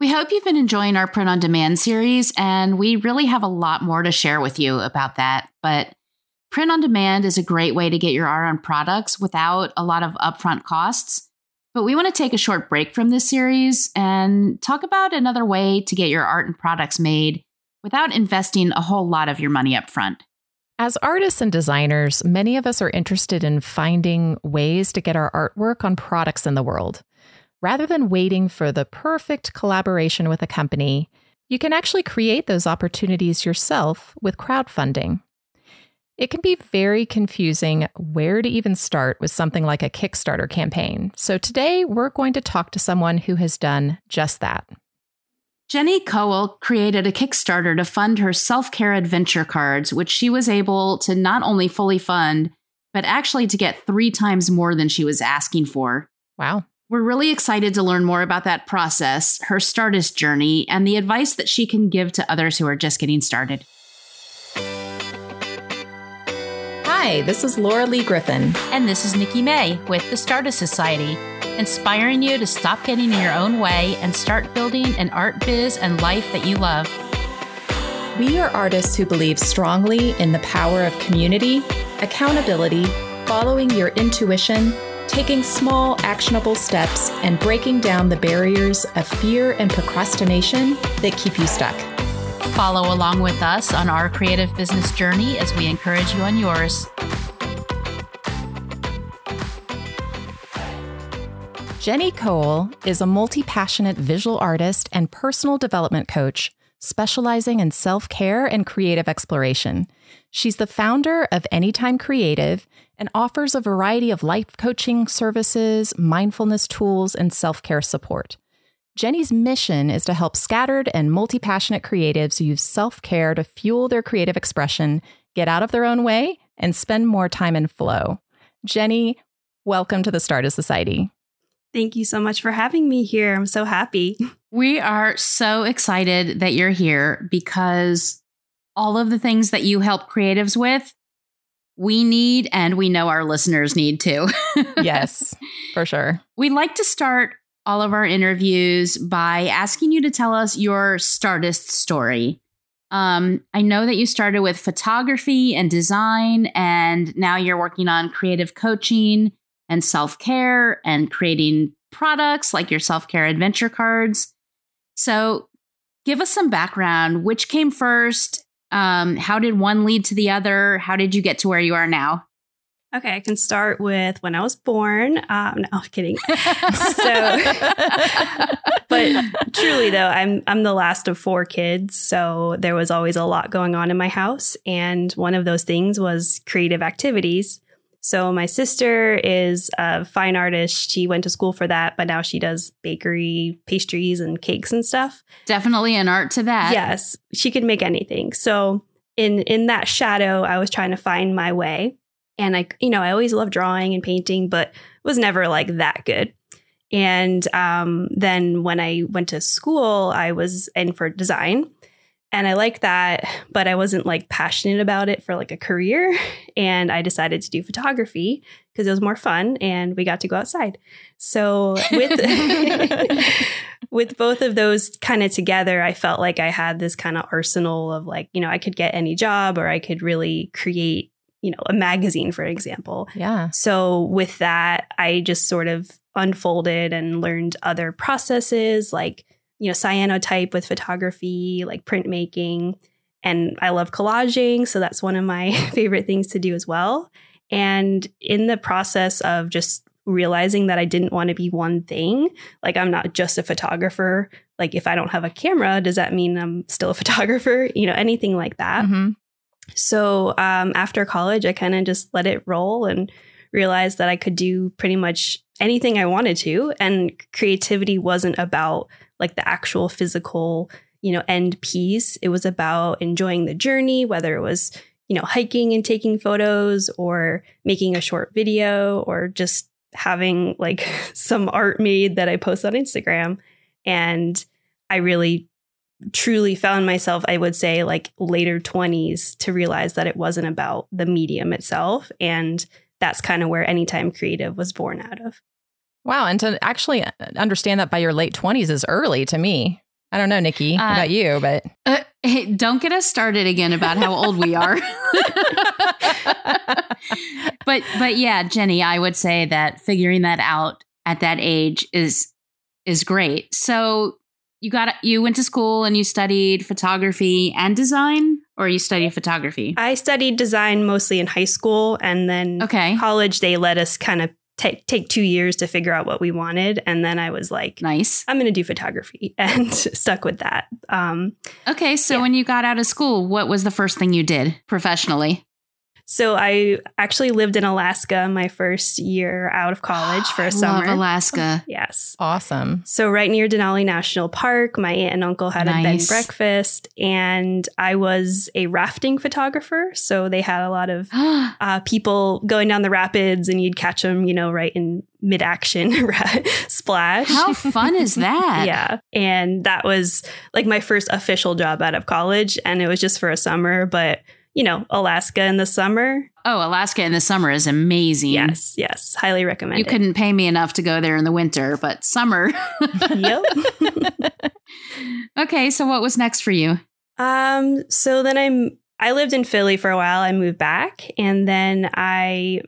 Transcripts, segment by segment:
We hope you've been enjoying our print on demand series, and we really have a lot more to share with you about that. But print on demand is a great way to get your art on products without a lot of upfront costs. But we want to take a short break from this series and talk about another way to get your art and products made without investing a whole lot of your money up front. As artists and designers, many of us are interested in finding ways to get our artwork on products in the world. Rather than waiting for the perfect collaboration with a company, you can actually create those opportunities yourself with crowdfunding. It can be very confusing where to even start with something like a Kickstarter campaign. So today we're going to talk to someone who has done just that. Jenny Cowell created a Kickstarter to fund her self care adventure cards, which she was able to not only fully fund, but actually to get three times more than she was asking for. Wow. We're really excited to learn more about that process, her Startist journey, and the advice that she can give to others who are just getting started. Hi, this is Laura Lee Griffin. And this is Nikki May with the Startist Society, inspiring you to stop getting in your own way and start building an art biz and life that you love. We are artists who believe strongly in the power of community, accountability, following your intuition, taking small, actionable steps, and breaking down the barriers of fear and procrastination that keep you stuck. Follow along with us on our creative business journey as we encourage you on yours. Jenny Cole is a multi passionate visual artist and personal development coach specializing in self care and creative exploration. She's the founder of Anytime Creative and offers a variety of life coaching services, mindfulness tools, and self care support. Jenny's mission is to help scattered and multi passionate creatives use self care to fuel their creative expression, get out of their own way, and spend more time in flow. Jenny, welcome to the Startist Society. Thank you so much for having me here. I'm so happy. We are so excited that you're here because all of the things that you help creatives with, we need and we know our listeners need too. yes, for sure. We like to start all of our interviews by asking you to tell us your Startist story. Um, I know that you started with photography and design, and now you're working on creative coaching and self care and creating products like your self care adventure cards. So, give us some background. Which came first? Um, how did one lead to the other? How did you get to where you are now? Okay, I can start with when I was born. Um, no, I'm kidding. so, but truly though, I'm I'm the last of four kids, so there was always a lot going on in my house, and one of those things was creative activities. So my sister is a fine artist. She went to school for that, but now she does bakery, pastries, and cakes and stuff. Definitely an art to that. Yes, she could make anything. So in in that shadow, I was trying to find my way. And I, you know, I always loved drawing and painting, but was never like that good. And um, then when I went to school, I was in for design and I liked that, but I wasn't like passionate about it for like a career. And I decided to do photography because it was more fun and we got to go outside. So with with both of those kind of together, I felt like I had this kind of arsenal of like, you know, I could get any job or I could really create, you know, a magazine, for example. Yeah. So with that, I just sort of unfolded and learned other processes like you know, cyanotype with photography, like printmaking. And I love collaging. So that's one of my favorite things to do as well. And in the process of just realizing that I didn't want to be one thing, like I'm not just a photographer. Like if I don't have a camera, does that mean I'm still a photographer? You know, anything like that. Mm-hmm. So um, after college, I kind of just let it roll and realized that I could do pretty much anything I wanted to. And creativity wasn't about like the actual physical, you know, end piece. It was about enjoying the journey, whether it was, you know, hiking and taking photos or making a short video or just having like some art made that I post on Instagram. And I really truly found myself, I would say, like later 20s to realize that it wasn't about the medium itself. And that's kind of where Anytime Creative was born out of. Wow. And to actually understand that by your late 20s is early to me. I don't know, Nikki, Uh, about you, but Uh, hey, don't get us started again about how old we are. but but yeah, Jenny, I would say that figuring that out at that age is is great. So you got you went to school and you studied photography and design, or you studied photography. I studied design mostly in high school, and then Okay, college they let us kind of take take two years to figure out what we wanted, and then I was like, nice. I'm going to do photography, and stuck with that. Um, Okay, so Yeah. when you got out of school, what was the first thing you did professionally? So I actually lived in Alaska my first year out of college for I a summer. Love Alaska. yes. awesome. So right near Denali National Park, my aunt and uncle had a bed and breakfast, and I was a rafting photographer. So they had a lot of uh, people going down the rapids, and you'd catch them, you know, right in mid action splash. How fun is that? yeah. And that was like my first official job out of college. And it was just for a summer, but you know, Alaska in the summer. Oh, Alaska in the summer is amazing. Yes, yes. Highly recommend You it. couldn't pay me enough to go there in the winter, but summer. Yep. okay, so what was next for you? um, so then I'm I lived in Philly for a while. I moved back and then I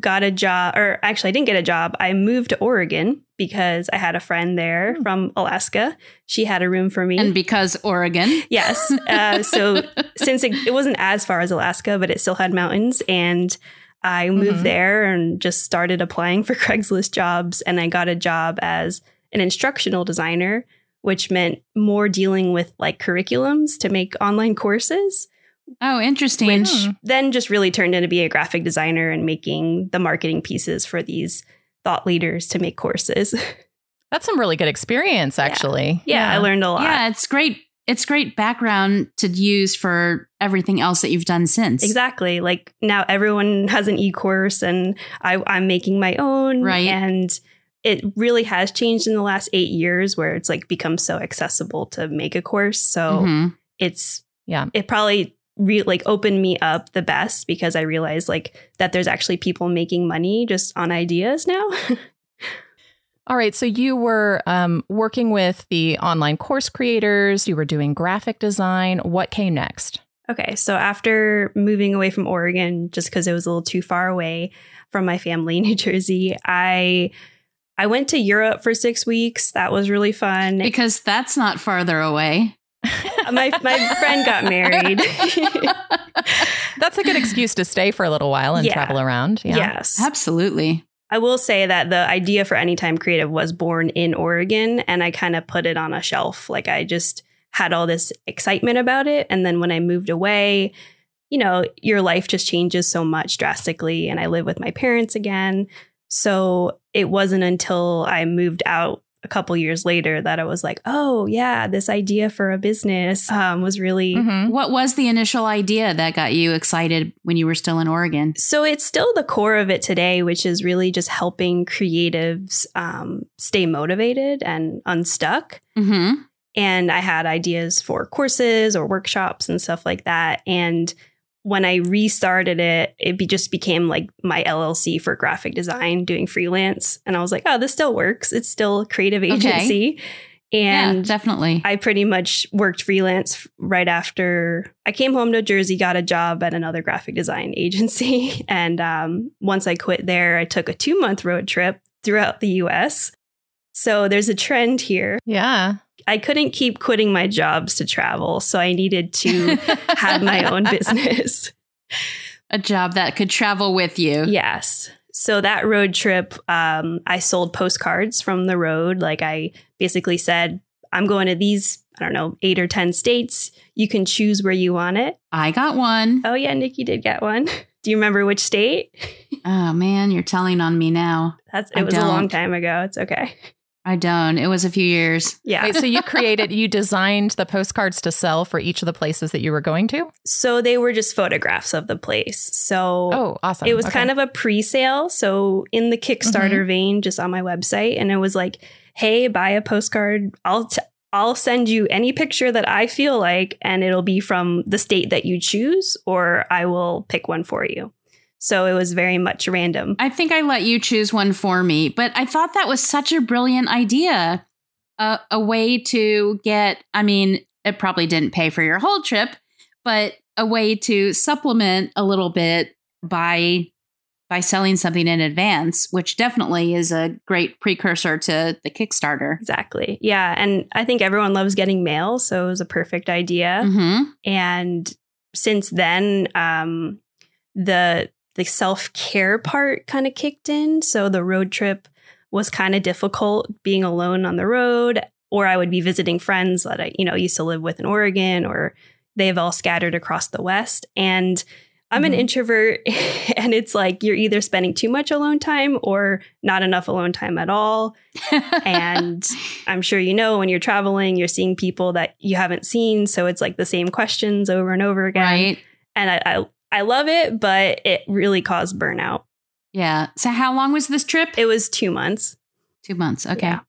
got a job or actually I didn't get a job. I moved to Oregon because I had a friend there from Alaska. She had a room for me. And because Oregon. Yes. Uh, so since it, it wasn't as far as Alaska, but it still had mountains, and I moved Mhm. there and just started applying for Craigslist jobs, and I got a job as an instructional designer, which meant more dealing with like curriculums to make online courses, Oh, interesting. which Hmm. then just really turned into being a graphic designer and making the marketing pieces for these thought leaders to make courses. That's some really good experience, actually. yeah, I learned a lot. yeah, it's great. It's great background to use for everything else that you've done since. Exactly. Like now everyone has an e-course and I, I'm making my own. Right. And it really has changed in the last eight years where it's like become so accessible to make a course. So Mhm. it's Yeah. it probably re- like opened me up the best because I realized like that there's actually people making money just on ideas now. All right. So you were um, working with the online course creators, you were doing graphic design. What came next? Okay, so after moving away from Oregon, just because it was a little too far away from my family in New Jersey, I I went to Europe for six weeks. That was really fun. Because that's not farther away. My my friend got married. That's a good excuse to stay for a little while and Yeah. travel around. Yeah. Yes, Absolutely. I will say that the idea for Anytime Creative was born in Oregon, and I kind of put it on a shelf. Like I just had all this excitement about it, and then when I moved away, you know, your life just changes so much drastically, and I live with my parents again. So it wasn't until I moved out a couple years later that I was like, oh yeah, this idea for a business um, was really Mhm. What was the initial idea that got you excited when you were still in Oregon? So it's still the core of it today, which is really just helping creatives um, stay motivated and unstuck. Mm-hmm. And I had ideas for courses or workshops and stuff like that. And when I restarted it, it be, just became like my LLC for graphic design, doing freelance. And I was like, oh, this still works. It's still a creative Okay. agency. yeah, And definitely. I pretty much worked freelance right after I came home to Jersey, got a job at another graphic design agency. And um, once I quit there, I took a two month road trip throughout the US. So there's a trend here. Yeah. I couldn't keep quitting my jobs to travel. So I needed to have my own business. a job that could travel with you. Yes. So that road trip, um, I sold postcards from the road. Like I basically said, I'm going to these, I don't know, eight or 10 states. You can choose where you want it. I got one. Oh, yeah, Nikki did get one. Do you remember which state? Oh man, you're telling on me now. That's it I was a long time ago. It's okay. I don't. It was a few years. Yeah. Wait, so you created, you designed the postcards to sell for each of the places that you were going to? So they were just photographs of the place. So Oh, awesome. it was kind of a pre-sale. So in the Kickstarter Mm-hmm. vein, just on my website, and it was like, "Hey, buy a postcard. I'll t- I'll send you any picture that I feel like, and it'll be from the state that you choose, or I will pick one for you." So it was very much random. I think I let you choose one for me, but I thought that was such a brilliant idea. Uh, a way to get, I mean, it probably didn't pay for your whole trip, but a way to supplement a little bit by by selling something in advance, which definitely is a great precursor to the Kickstarter. Exactly. Yeah. And I think everyone loves getting mail. So it was a perfect idea. Mm-hmm. And since then, um, the the self care part kind of kicked in. So the road trip was kind of difficult being alone on the road, or I would be visiting friends that I, you know, used to live with in Oregon, or they've all scattered across the West. And I'm mm-hmm. an introvert, and it's like you're either spending too much alone time or not enough alone time at all. and I'm sure you know when you're traveling, you're seeing people that you haven't seen. So it's like the same questions over and over again. Right. And I, I I love it, but it really caused burnout. Yeah. So how long was this trip? It was two months. Two months. Okay. Yeah.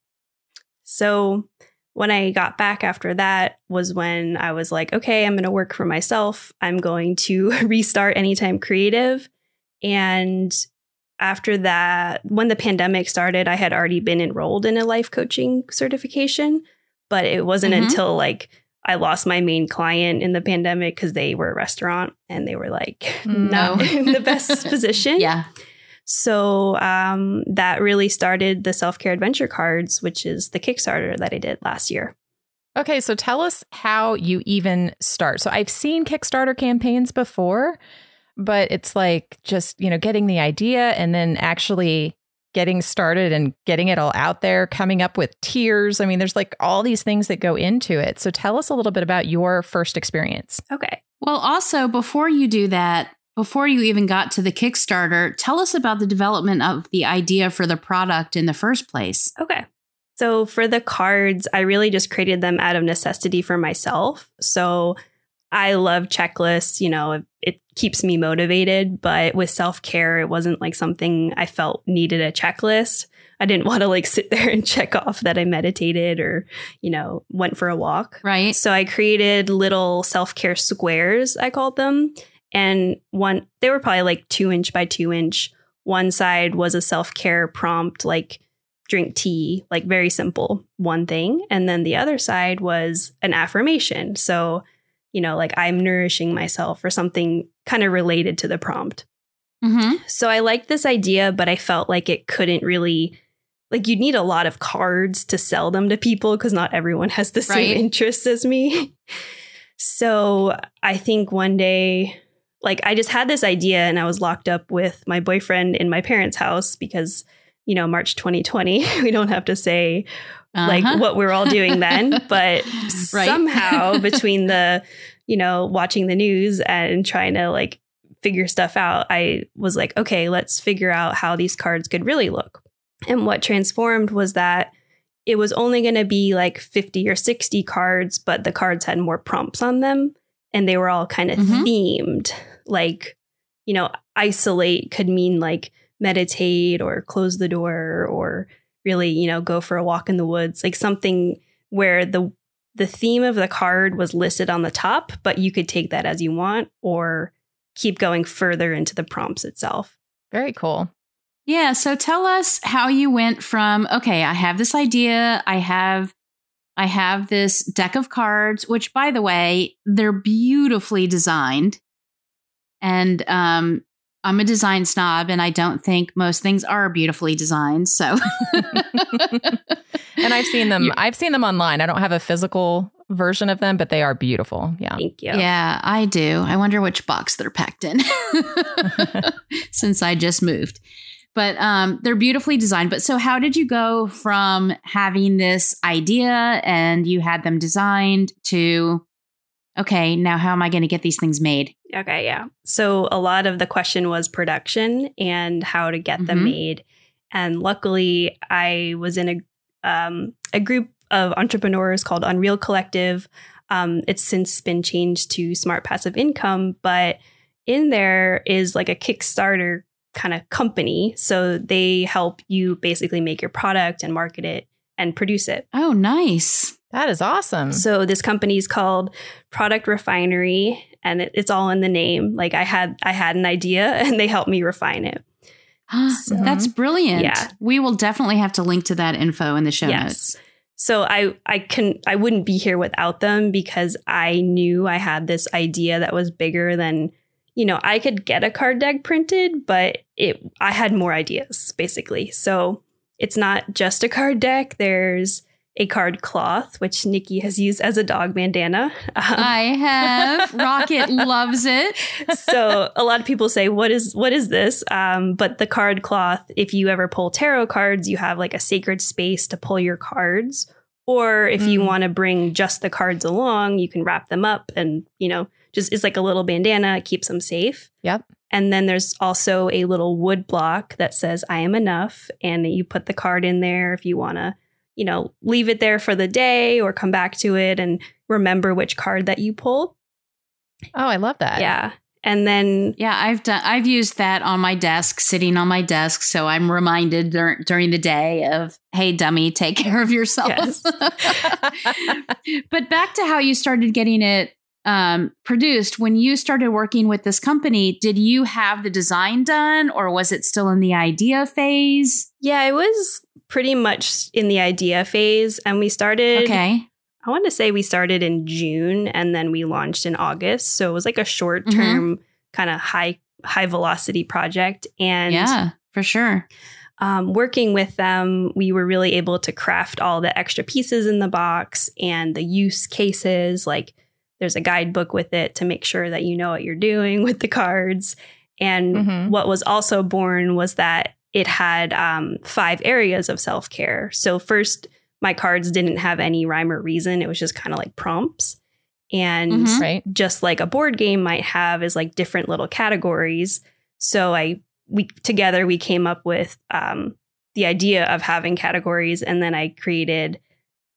So when I got back after that was when I was like, okay, I'm going to work for myself. I'm going to restart Anytime Creative. And after that, when the pandemic started, I had already been enrolled in a life coaching certification, but it wasn't mm-hmm. until like I lost my main client in the pandemic because they were a restaurant and they were like mm, no. not in the best position. Yeah. So um, that really started the self care adventure cards, which is the Kickstarter that I did last year. Okay, so tell us how you even start. So I've seen Kickstarter campaigns before, but it's like just, you know, getting the idea and then actually getting started and getting it all out there, coming up with tiers. I mean, there's like all these things that go into it. So tell us a little bit about your first experience. Okay. Well, also, before you do that, before you even got to the Kickstarter, tell us about the development of the idea for the product in the first place. Okay. So, for the cards, I really just created them out of necessity for myself. So, I love checklists, you know, it, it keeps me motivated, but with self care, it wasn't like something I felt needed a checklist. I didn't want to like sit there and check off that I meditated or, you know, went for a walk. Right. So I created little self care squares, I called them. And one, they were probably like two inch by two inch. One side was a self care prompt, like drink tea, like very simple, one thing. And then the other side was an affirmation. So you know, like I'm nourishing myself or something kind of related to the prompt. Mm-hmm. So I liked this idea, but I felt like it couldn't really, like, you'd need a lot of cards to sell them to people because not everyone has the same right. interests as me. so I think one day, like, I just had this idea and I was locked up with my boyfriend in my parents' house because, you know, March 2020, we don't have to say uh-huh. like what we're all doing then. But somehow between the, you know, watching the news and trying to like figure stuff out, I was like, okay, let's figure out how these cards could really look. And what transformed was that it was only going to be like 50 or 60 cards, but the cards had more prompts on them and they were all kind of mm-hmm. themed. Like, you know, isolate could mean like meditate or close the door or really, you know, go for a walk in the woods, like something where the the theme of the card was listed on the top, but you could take that as you want or keep going further into the prompts itself. Very cool. Yeah, so tell us how you went from okay, I have this idea, I have I have this deck of cards, which by the way, they're beautifully designed. And um I'm a design snob and I don't think most things are beautifully designed. So And I've seen them I've seen them online. I don't have a physical version of them, but they are beautiful. Yeah. Thank you. Yeah, I do. I wonder which box they're packed in. Since I just moved. But um they're beautifully designed. But so how did you go from having this idea and you had them designed to okay, now how am I going to get these things made? Okay, yeah. So a lot of the question was production and how to get mm-hmm. them made. And luckily, I was in a um, a group of entrepreneurs called Unreal Collective. Um, it's since been changed to Smart Passive Income, but in there is like a Kickstarter kind of company. So they help you basically make your product and market it and produce it. Oh, nice. That is awesome. So this company is called Product Refinery, and it, it's all in the name. Like I had I had an idea and they helped me refine it. So, That's brilliant. Yeah. We will definitely have to link to that info in the show notes. So I I can I wouldn't be here without them because I knew I had this idea that was bigger than you know, I could get a card deck printed, but it I had more ideas basically. So it's not just a card deck. There's a card cloth, which Nikki has used as a dog bandana. Um, I have. Rocket loves it. so a lot of people say, "What is what is this?" Um, but the card cloth, if you ever pull tarot cards, you have like a sacred space to pull your cards. Or if you Mm. want to bring just the cards along, you can wrap them up and you know just it's like a little bandana, it keeps them safe. Yep. And then there's also a little wood block that says "I am enough," and you put the card in there if you want to, you know, leave it there for the day or come back to it and remember which card that you pulled. Oh, I love that. Yeah. And then Yeah, I've done. I've used that on my desk, sitting on my desk, so I'm reminded dur- during the day of, "Hey, dummy, take care of yourself." Yes. but back to how you started getting it um, produced. When you started working with this company, did you have the design done, or was it still in the idea phase? Yeah, it was pretty much in the idea phase. And we started, Okay. I want to say we started in June and then we launched in August. So it was like a short term kind of high, high velocity project. And yeah, for sure. um, working with them, we were really able to craft all the extra pieces in the box and the use cases. Like there's a guidebook with it to make sure that you know what you're doing with the cards. And Mhm. what was also born was that it had um, five areas of self care. So, first, my cards didn't have any rhyme or reason, it was just kind of like prompts. And Mhm. Right. just like a board game might have is like different little categories. So I we together we came up with um, the idea of having categories, and then I created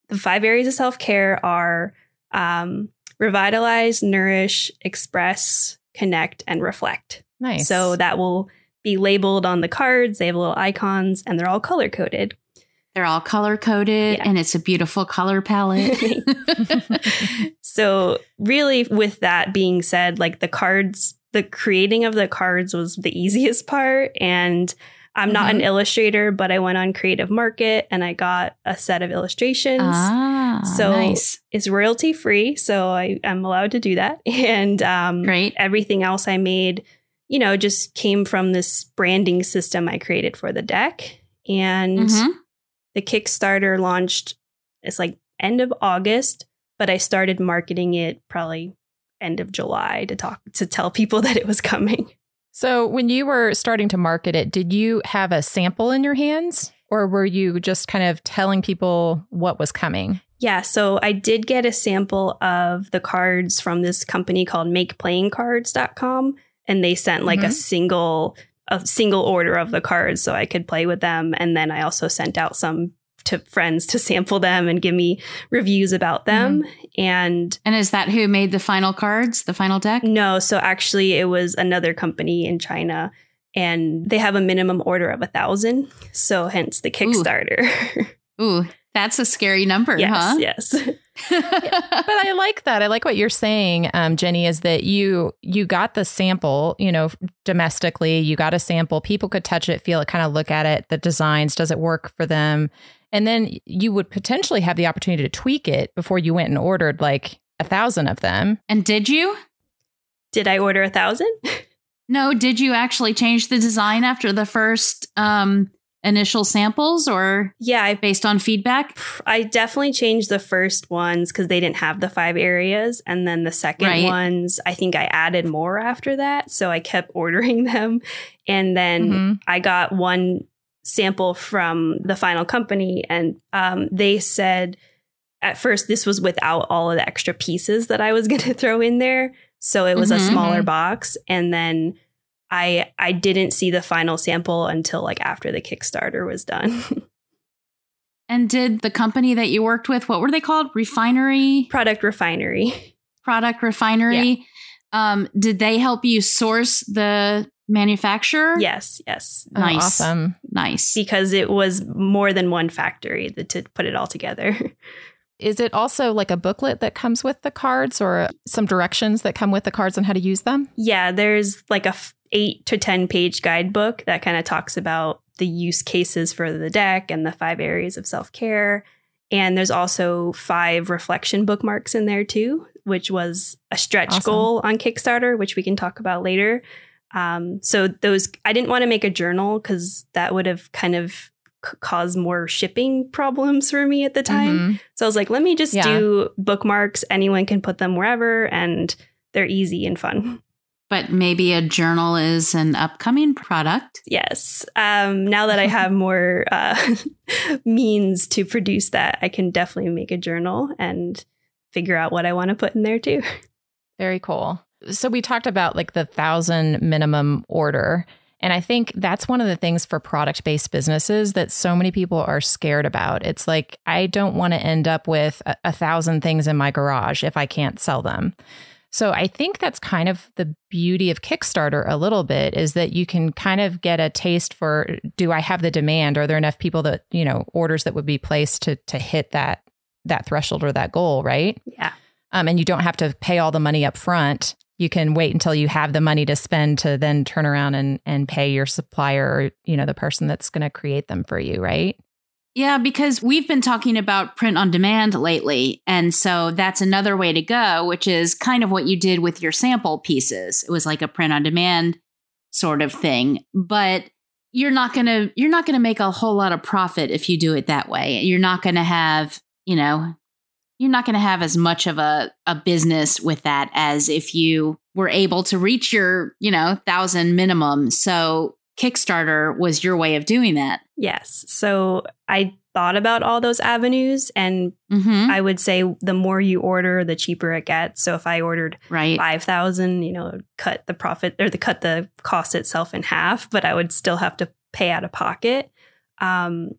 the five areas of self care are um, revitalize, nourish, express, connect, and reflect. Nice. So that will be labeled on the cards. They have little icons, and they're all color coded. They're all color coded, Yeah. and it's a beautiful color palette. so really with that being said like the cards the creating of the cards was the easiest part and i'm not Mm-hmm. an illustrator but i went on creative market and i got a set of illustrations ah, So- nice, it's royalty free so i am allowed to do that and um, great. everything else i made you know just came from this branding system i created for the deck and Mhm. the Kickstarter launched it's like end of August, but I started marketing it probably end of July to talk to tell people that it was coming. So when you were starting to market it, did you have a sample in your hands or were you just kind of telling people what was coming? Yeah, so I did get a sample of the cards from this company called makeplayingcards.com and they sent like a Mhm. single a single order of the cards so I could play with them and then I also sent out some to friends to sample them and give me reviews about them and And is that who made the final cards, the final deck? No, so actually, it was another company in China, and they have a minimum order of a thousand. So hence the Kickstarter. Ooh, that's a scary number, yes, huh? yes, But I like that. I like what you're saying, um, Jenny, is that you you got the sample, you know, domestically, you got a sample. People could touch it, feel it, kind of look at it, the designs, does it work for them? And then you would potentially have the opportunity to tweak it before you went and ordered like a thousand of them. and did you? Did I order a thousand? No, did you actually change the design after the first um, initial samples or Yeah, I, based on feedback? I definitely changed the first ones because they didn't have the five areas, and then the second Right. ones, I think I added more after that. So I kept ordering them, and then Mhm. I got one sample from the final company, and um, they said at first this was without all of the extra pieces that I was going to throw in there. So it was a Mhm. smaller box, and then I I didn't see the final sample until like after the Kickstarter was done. And did the company that you worked with, what were they called? Refinery, Product refinery. product refinery. Um, did they help you source the manufacturer? Yes, yes. Oh, Nice. awesome. Nice. Because it was more than one factory that, to put it all together. Is it also like a booklet that comes with the cards or some directions that come with the cards on how to use them? Yeah, there's like a f- 8 to 10 page guidebook that kind of talks about the use cases for the deck and the five areas of self-care. And there's also five reflection bookmarks in there too, which was a stretch awesome. goal on Kickstarter, which we can talk about later. Um, so those I didn't want to make a journal because that would have kind of c- caused more shipping problems for me at the time. Mm-hmm. So I was like, let me just yeah. do bookmarks. Anyone can put them wherever, and they're easy and fun. But maybe a journal is an upcoming product. Yes. Um, now that I have more uh, means to produce that, I can definitely make a journal and figure out what I want to put in there too. Very cool. So we talked about like the thousand minimum order. And I think that's one of the things for product based businesses that so many people are scared about. It's like, I don't want to end up with a, a, thousand things in my garage if I can't sell them. So I think that's kind of the beauty of Kickstarter a little bit is that you can kind of get a taste for do I have the demand? Are there enough people that, you know, orders that would be placed to to hit that that threshold or that goal, right? Yeah. Um, and you don't have to pay all the money up front you can wait until you have the money to spend to then turn around and and pay your supplier or you know the person that's going to create them for you right yeah because we've been talking about print on demand lately and so that's another way to go which is kind of what you did with your sample pieces it was like a print on demand sort of thing but you're not going to you're not going to make a whole lot of profit if you do it that way you're not going to have you know you're not going to have as much of a, a business with that as if you were able to reach your, you know, thousand minimum. So Kickstarter was your way of doing that. Yes. So I thought about all those avenues and mm-hmm. I would say the more you order, the cheaper it gets. So if I ordered right. 5,000, you know, cut the profit or the cut the cost itself in half, but I would still have to pay out of pocket. Um,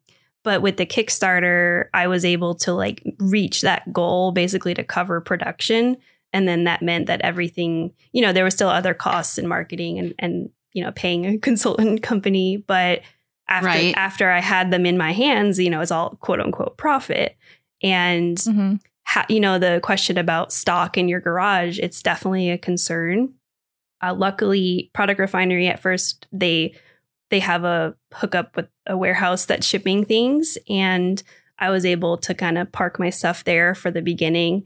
but with the Kickstarter, I was able to like reach that goal basically to cover production. And then that meant that everything, you know, there were still other costs in marketing and, and you know, paying a consultant company. But after right. after I had them in my hands, you know, it's all quote unquote profit. And mm-hmm. ha- you know, the question about stock in your garage, it's definitely a concern. Uh, luckily, Product Refinery at first they they have a hookup with a warehouse that's shipping things. And I was able to kind of park my stuff there for the beginning.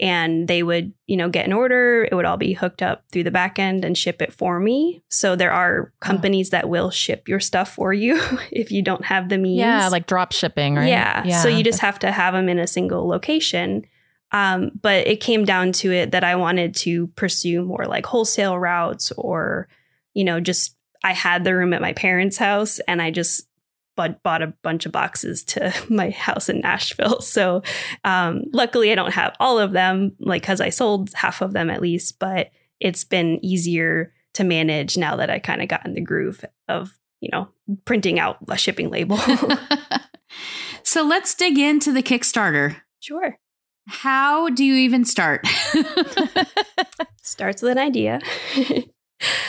And they would, you know, get an order. It would all be hooked up through the back end and ship it for me. So there are companies oh. that will ship your stuff for you if you don't have the means. Yeah, like drop shipping, right? Yeah. yeah. So you just have to have them in a single location. Um, but it came down to it that I wanted to pursue more like wholesale routes or, you know, just I had the room at my parents' house and I just bought, bought a bunch of boxes to my house in Nashville. So um, luckily, I don't have all of them, like, because I sold half of them at least, but it's been easier to manage now that I kind of got in the groove of, you know, printing out a shipping label. so let's dig into the Kickstarter. Sure. How do you even start? Starts with an idea.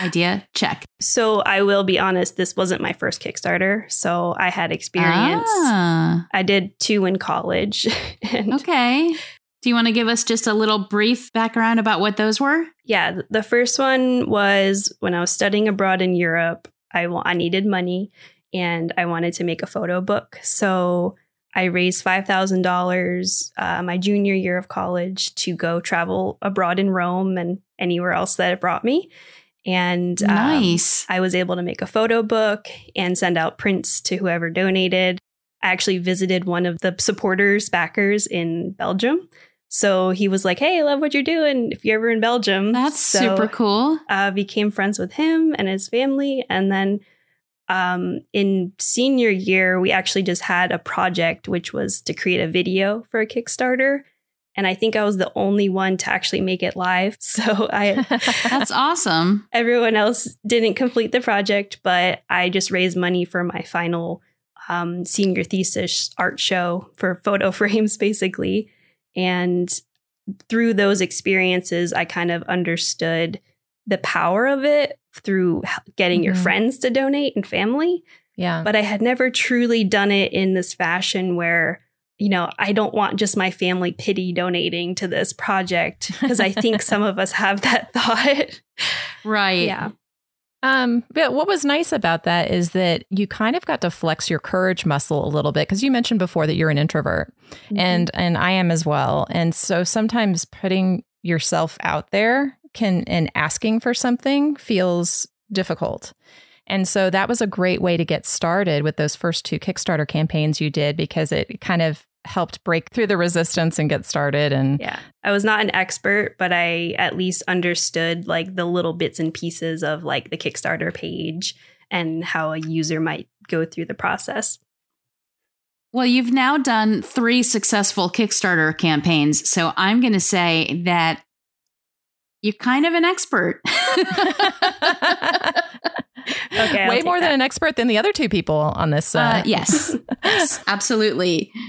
Idea check. So I will be honest, this wasn't my first Kickstarter. So I had experience. Ah. I did two in college. okay. Do you want to give us just a little brief background about what those were? Yeah. The first one was when I was studying abroad in Europe, I, I needed money and I wanted to make a photo book. So I raised $5,000 uh, my junior year of college to go travel abroad in Rome and anywhere else that it brought me. And um, nice. I was able to make a photo book and send out prints to whoever donated. I actually visited one of the supporters, backers in Belgium. So he was like, "Hey, I love what you're doing. If you're ever in Belgium, that's so, super cool." Uh, became friends with him and his family, and then um, in senior year, we actually just had a project which was to create a video for a Kickstarter. And I think I was the only one to actually make it live. So I That's awesome. Everyone else didn't complete the project, but I just raised money for my final um, senior thesis art show for photo frames, basically. And through those experiences, I kind of understood the power of it through getting mm-hmm. your friends to donate and family. Yeah. But I had never truly done it in this fashion where you know, I don't want just my family pity donating to this project because I think some of us have that thought. Right. Yeah. Um, but what was nice about that is that you kind of got to flex your courage muscle a little bit because you mentioned before that you're an introvert, Mm-hmm. and and I am as well. And so sometimes putting yourself out there can and asking for something feels difficult. And so that was a great way to get started with those first two Kickstarter campaigns you did because it kind of helped break through the resistance and get started and Yeah. I was not an expert, but I at least understood like the little bits and pieces of like the Kickstarter page and how a user might go through the process. Well, you've now done three successful Kickstarter campaigns. So I'm going to say that you're kind of an expert. Okay, way take more than an expert than the other two people on this. Uh, Uh, yes. yes, absolutely.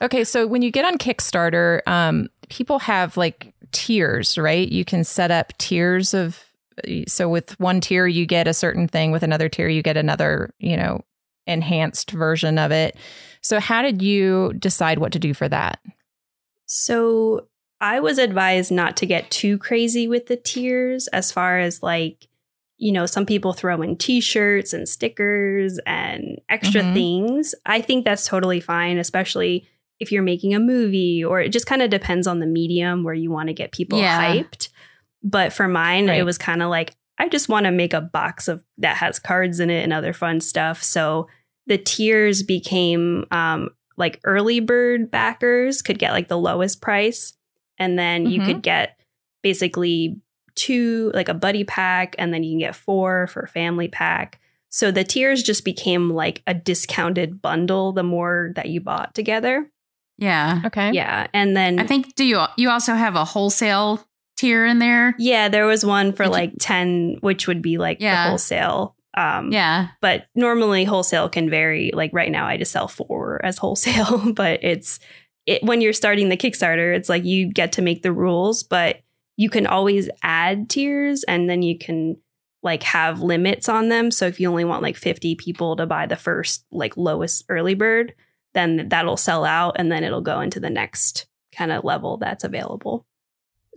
Okay, so when you get on Kickstarter, um, people have like tiers, right? You can set up tiers of. So with one tier, you get a certain thing. With another tier, you get another, you know, enhanced version of it. So how did you decide what to do for that? So I was advised not to get too crazy with the tiers as far as like, you know, some people throw in t shirts and stickers and extra Mhm. things. I think that's totally fine, especially if you're making a movie or it just kind of depends on the medium where you want to get people Yeah. hyped. But for mine, Right. it was kind of like, I just want to make a box of that has cards in it and other fun stuff. So the tiers became um, like early bird backers could get like the lowest price and then you Mhm. could get basically two like a buddy pack and then you can get four for a family pack so the tiers just became like a discounted bundle the more that you bought together yeah. Okay. yeah and then I think do you you also have a wholesale tier in there? yeah there was one for Did you- like 10 which would be like Yeah. the wholesale um Yeah. but normally wholesale can vary like right now i just sell four as wholesale but it's it, when you're starting the kickstarter it's like you get to make the rules but you can always add tiers and then you can like have limits on them. So if you only want like 50 people to buy the first like lowest early bird then that'll sell out and then it'll go into the next kind of level that's available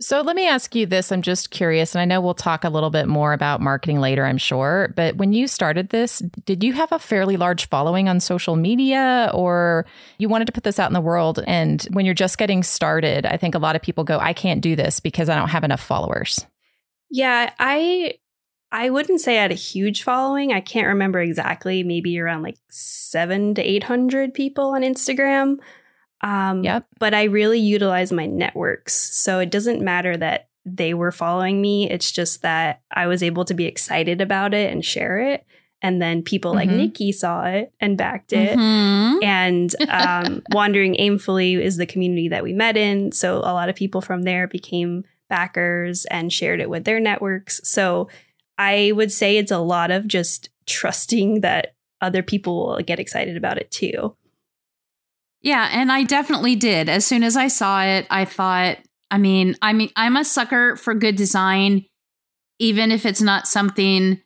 So let me ask you this. I'm just curious, and I know we'll talk a little bit more about marketing later, I'm sure. But when you started this, did you have a fairly large following on social media or you wanted to put this out in the world? And when you're just getting started, I think a lot of people go, I can't do this because I don't have enough followers. Yeah, I I wouldn't say I had a huge following. I can't remember exactly. Maybe around like seven to eight hundred people on Instagram. Um, Yep. But I really utilize my networks, so it doesn't matter that they were following me. It's just that I was able to be excited about it and share it, and then people like Mhm. Nikki saw it and backed it. Mhm. And um, Wandering Aimfully is the community that we met in. So a lot of people from there became backers and shared it with their networks. So I would say it's a lot of just trusting that other people will get excited about it too. Yeah, and I definitely did. As soon as I saw it, I thought, I mean, I mean, I'm a sucker for good design, even if it's not something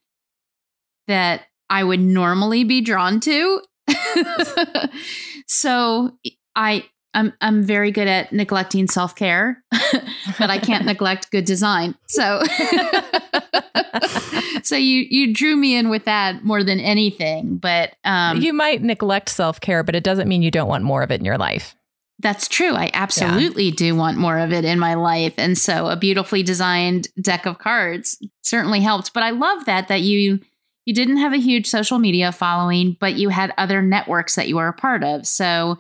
that I would normally be drawn to. so I I'm I'm very good at neglecting self-care, but I can't neglect good design. So so you you drew me in with that more than anything, but um you might neglect self care, but it doesn't mean you don't want more of it in your life. That's true. I absolutely do want more of it in my life. And so a beautifully designed deck of cards certainly helped. But I love that that you you didn't have a huge social media following, but you had other networks that you were a part of. So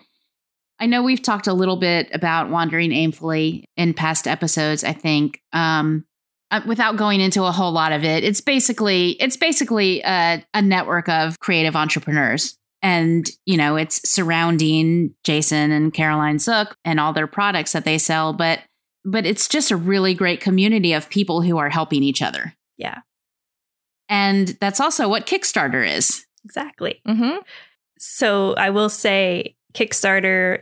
I know we've talked a little bit about wandering aimfully in past episodes, I think. Um uh, without going into a whole lot of it, it's basically it's basically a, a network of creative entrepreneurs and you know it's surrounding jason and caroline zook and all their products that they sell but but it's just a really great community of people who are helping each other Yeah, and that's also what kickstarter is exactly. Mm-hmm. So I will say Kickstarter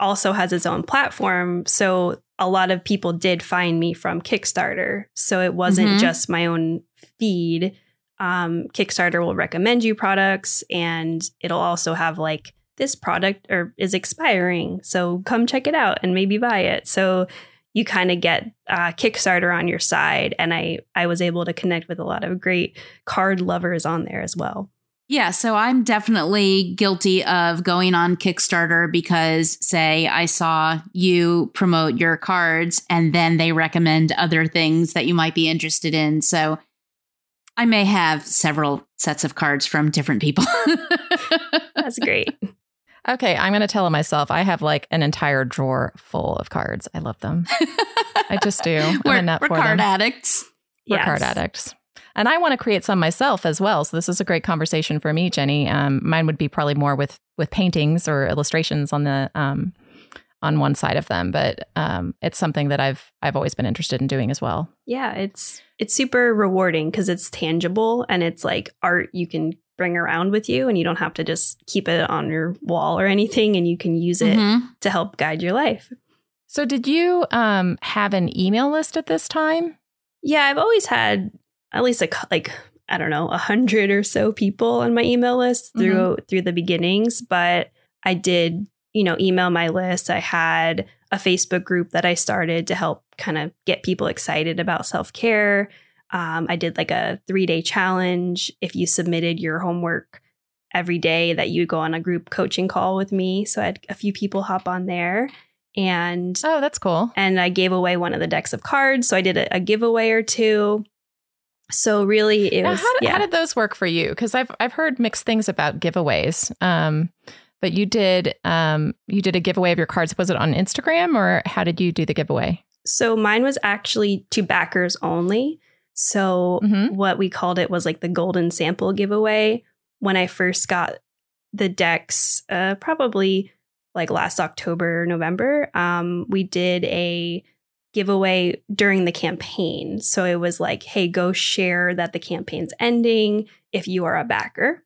also has its own platform. So a lot of people did find me from Kickstarter. So it wasn't Mhm. just my own feed. Um, Kickstarter will recommend you products and it'll also have like this product or is expiring. So come check it out and maybe buy it. So you kind of get uh, Kickstarter on your side. And I, I was able to connect with a lot of great card lovers on there as well. Yeah, so I'm definitely guilty of going on Kickstarter because, say, I saw you promote your cards and then they recommend other things that you might be interested in. So I may have several sets of cards from different people. That's great. Okay, I'm going to tell myself I have like an entire drawer full of cards. I love them. I just do. We're, we're card them. addicts. We're Yes. card addicts. And I want to create some myself as well. So this is a great conversation for me, Jenny. Um, mine would be probably more with with paintings or illustrations on the um, on one side of them, but um, it's something that I've I've always been interested in doing as well. Yeah, it's it's super rewarding because it's tangible and it's like art you can bring around with you and you don't have to just keep it on your wall or anything and you can use it Mhm. to help guide your life. So did you um, have an email list at this time? Yeah, I've always had at least a cou- like I don't know a hundred or so people on my email list through through the beginnings, but I did you know email my list. I had a Facebook group that I started to help kind of get people excited about self care. Um, I did like a three day challenge. If you submitted your homework every day, that you go on a group coaching call with me. So I had a few people hop on there, and Oh, that's cool. and I gave away one of the decks of cards. So I did a, a giveaway or two. So really, it Now, was how, did, yeah. how did those work for you? Because I've I've heard mixed things about giveaways. Um, but you did um, you did a giveaway of your cards. Was it on Instagram or how did you do the giveaway? so mine was actually to backers only. So Mhm. what we called it was like the golden sample giveaway. When I first got the decks, uh, probably like last October, November, um, we did a giveaway during the campaign. So it was like, hey, go share that the campaign's ending if you are a backer.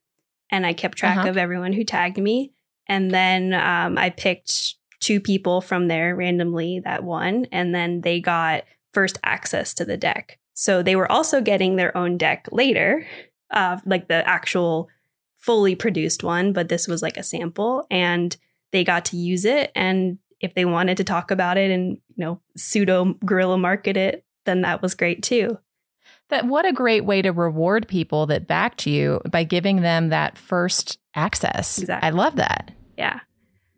And I kept track Uh-huh. of everyone who tagged me. And then um, I picked two people from there randomly that won. And then they got first access to the deck. So they were also getting their own deck later, uh, like the actual fully produced one, but this was like a sample. And they got to use it. And if they wanted to talk about it and, know, pseudo guerrilla market it, then that was great too. That what a great way to reward people that backed you by giving them that first access. Exactly. I love that. Yeah.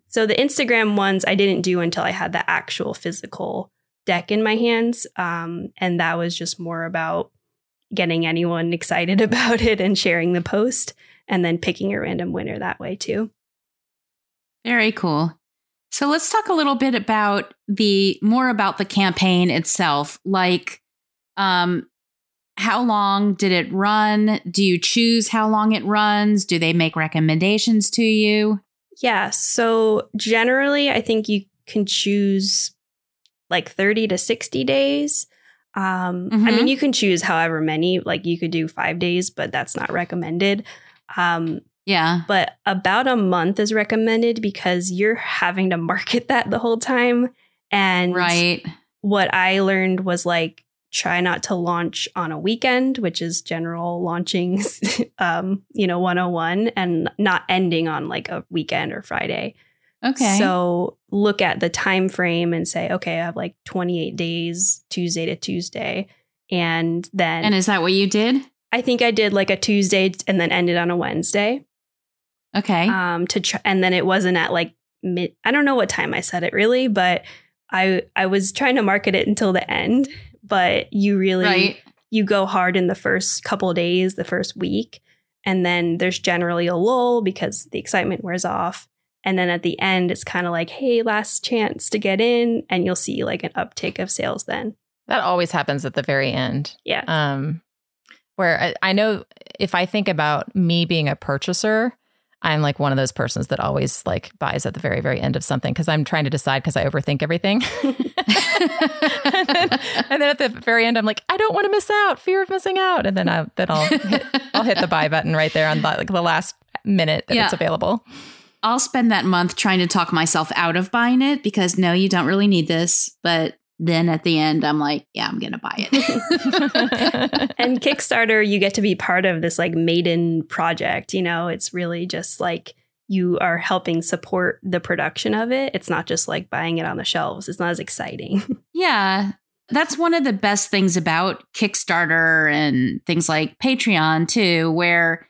So the Instagram ones I didn't do until I had the actual physical deck in my hands. Um, and that was just more about getting anyone excited about it and sharing the post and then picking a random winner that way too. Very cool. So let's talk a little bit about the more about the campaign itself. Like, um, how long did it run? Do you choose how long it runs? Do they make recommendations to you? Yeah. So generally, I think you can choose like 30 to 60 days. Um, I Mhm. mean, you can choose however many, like you could do five days, but that's not recommended. Um, Yeah. but about a month is recommended because you're having to market that the whole time. And Right. what I learned was like, try not to launch on a weekend, which is general launching, um, you know, 101 and not ending on like a weekend or Friday. Okay. So look at the time frame and say, okay, I have like 28 days, Tuesday to Tuesday. And then and is that what you did? I think I did like a Tuesday and then ended on a Wednesday. Okay. Um to try and then it wasn't at like mid I don't know what time I said it really, but I I was trying to market it until the end, but you really right. you go hard in the first couple of days, the first week, and then there's generally a lull because the excitement wears off. And then at the end, it's kind of like, hey, last chance to get in, and you'll see like an uptick of sales then. That always happens at the very end. Yeah. Um, where I, I know if I think about me being a purchaser, I'm like one of those persons that always like buys at the very, very end of something because I'm trying to decide because I overthink everything. and, then, and then at the very end, I'm like, I don't want to miss out, fear of missing out, and then I then I'll hit, I'll hit the buy button right there on the, like the last minute that Yeah. it's available. I'll spend that month trying to talk myself out of buying it because no, you don't really need this. But then at the end, I'm like, yeah, I'm going to buy it. and Kickstarter, you get to be part of this like maiden project. You know, it's really just like you are helping support the production of it. It's not just like buying it on the shelves. It's not as exciting. Yeah. That's one of the best things about Kickstarter and things like Patreon, too, where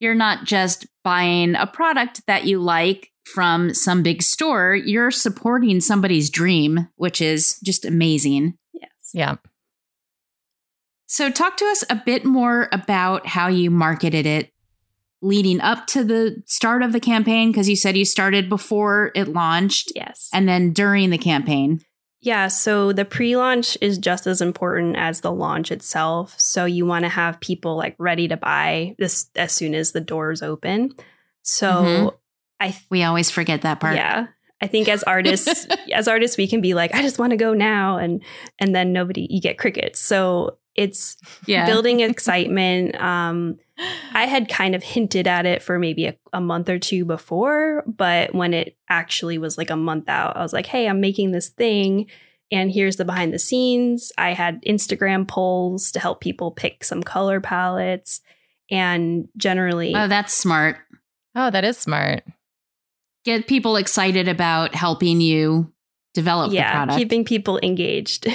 you're not just buying a product that you like from some big store, you're supporting somebody's dream, which is just amazing. yes. Yeah. So, talk to us a bit more about how you marketed it leading up to the start of the campaign, because you said you started before it launched Yes. and then during the campaign. Yeah, so the pre-launch is just as important as the launch itself. So you want to have people like ready to buy this as soon as the doors open. So Mhm. I th- We always forget that part. yeah, I think as artists as artists we can be like I just want to go now and and then nobody you get crickets. So it's Yeah. building excitement. Um I had kind of hinted at it for maybe a, a month or two before, but when it actually was like a month out, I was like, hey, I'm making this thing. And here's the behind the scenes. I had Instagram polls to help people pick some color palettes. And generally, Oh, that's smart. Oh, that is smart. Get people excited about helping you develop the yeah, product. keeping people engaged.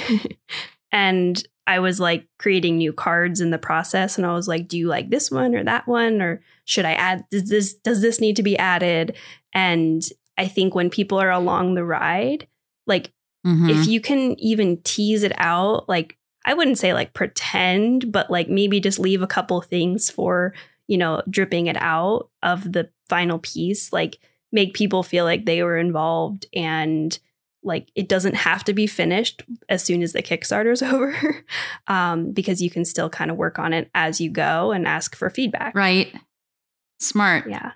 and I was like creating new cards in the process and I was like, do you like this one or that one or should I add does this does this need to be added? And I think when people are along the ride, like Mhm. if you can even tease it out, like I wouldn't say like pretend, but like maybe just leave a couple things for, you know, dripping it out of the final piece, like make people feel like they were involved and like it doesn't have to be finished as soon as the Kickstarter is over, um, because you can still kind of work on it as you go and ask for feedback. right. Smart. Yeah.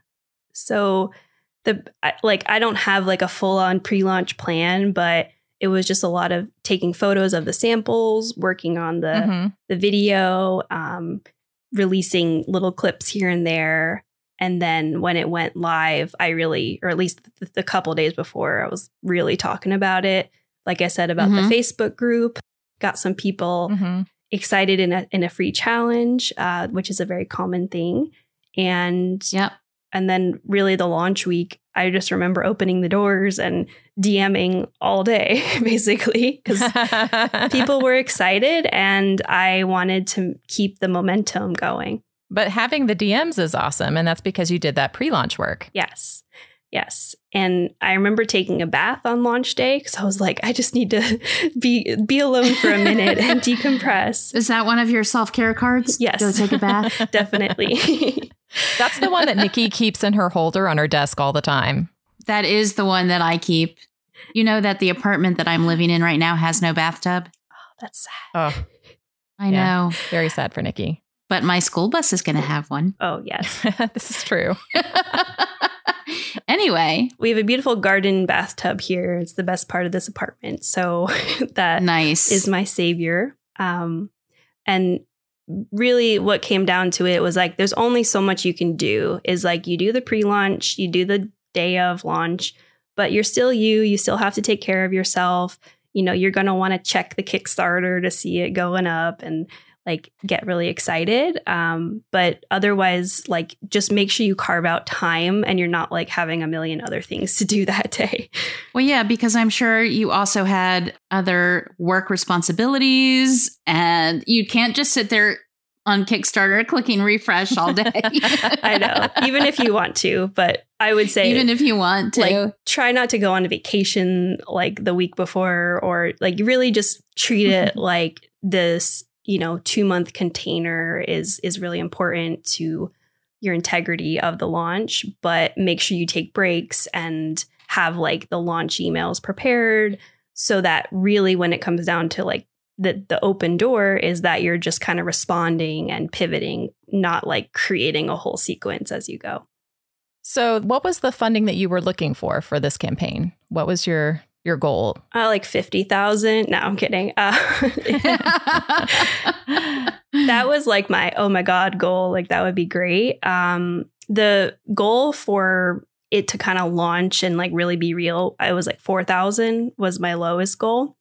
So the like I don't have like a full on pre-launch plan, but it was just a lot of taking photos of the samples, working on the Mhm. the video, um, releasing little clips here and there. And then when it went live, I really, or at least the, the couple days before, I was really talking about it. Like I said about Mhm. the Facebook group, got some people Mhm. excited in a in a free challenge, uh, which is a very common thing. And Yep. and then really the launch week, I just remember opening the doors and DMing all day, basically, because people were excited and I wanted to keep the momentum going. But having the DMs is awesome. And that's because you did that pre launch work. Yes. Yes. And I remember taking a bath on launch day because I was like, I just need to be be alone for a minute and decompress. Is that one of your self care cards? Yes. Go take a bath. Definitely. That's the one that Nikki keeps in her holder on her desk all the time. that is the one that I keep. You know that the apartment that I'm living in right now has no bathtub? Oh, that's sad. Oh, I Yeah. know. very sad for Nikki. But my school bus is going to have one. Oh, yes. this is true. anyway, We have a beautiful garden bathtub here. It's the best part of this apartment. So that nice. is my savior. Um, and really, what came down to it was like, there's only so much you can do. Is like you do the pre-launch, you do the day of launch, but you're still you. You still have to take care of yourself. You know, you're gonna want to check the Kickstarter to see it going up and like get really excited. Um, but otherwise, like just make sure you carve out time and you're not like having a million other things to do that day. well, yeah, because I'm sure you also had other work responsibilities and you can't just sit there on Kickstarter clicking refresh all day. I know, even if you want to, but I would say Even if you want to. like try not to go on a vacation like the week before or like really just treat it like this you know two month container is is really important to your integrity of the launch but make sure you take breaks and have like the launch emails prepared so that really when it comes down to like the the open door is that you're just kind of responding and pivoting not like creating a whole sequence as you go So, what was the funding that you were looking for for this campaign? What was your your goal? Uh, like 50,000. No, I'm kidding. Uh, that was like my, oh my God goal. Like that would be great. Um, the goal for it to kind of launch and like really be real, I was like 4,000 was my lowest goal.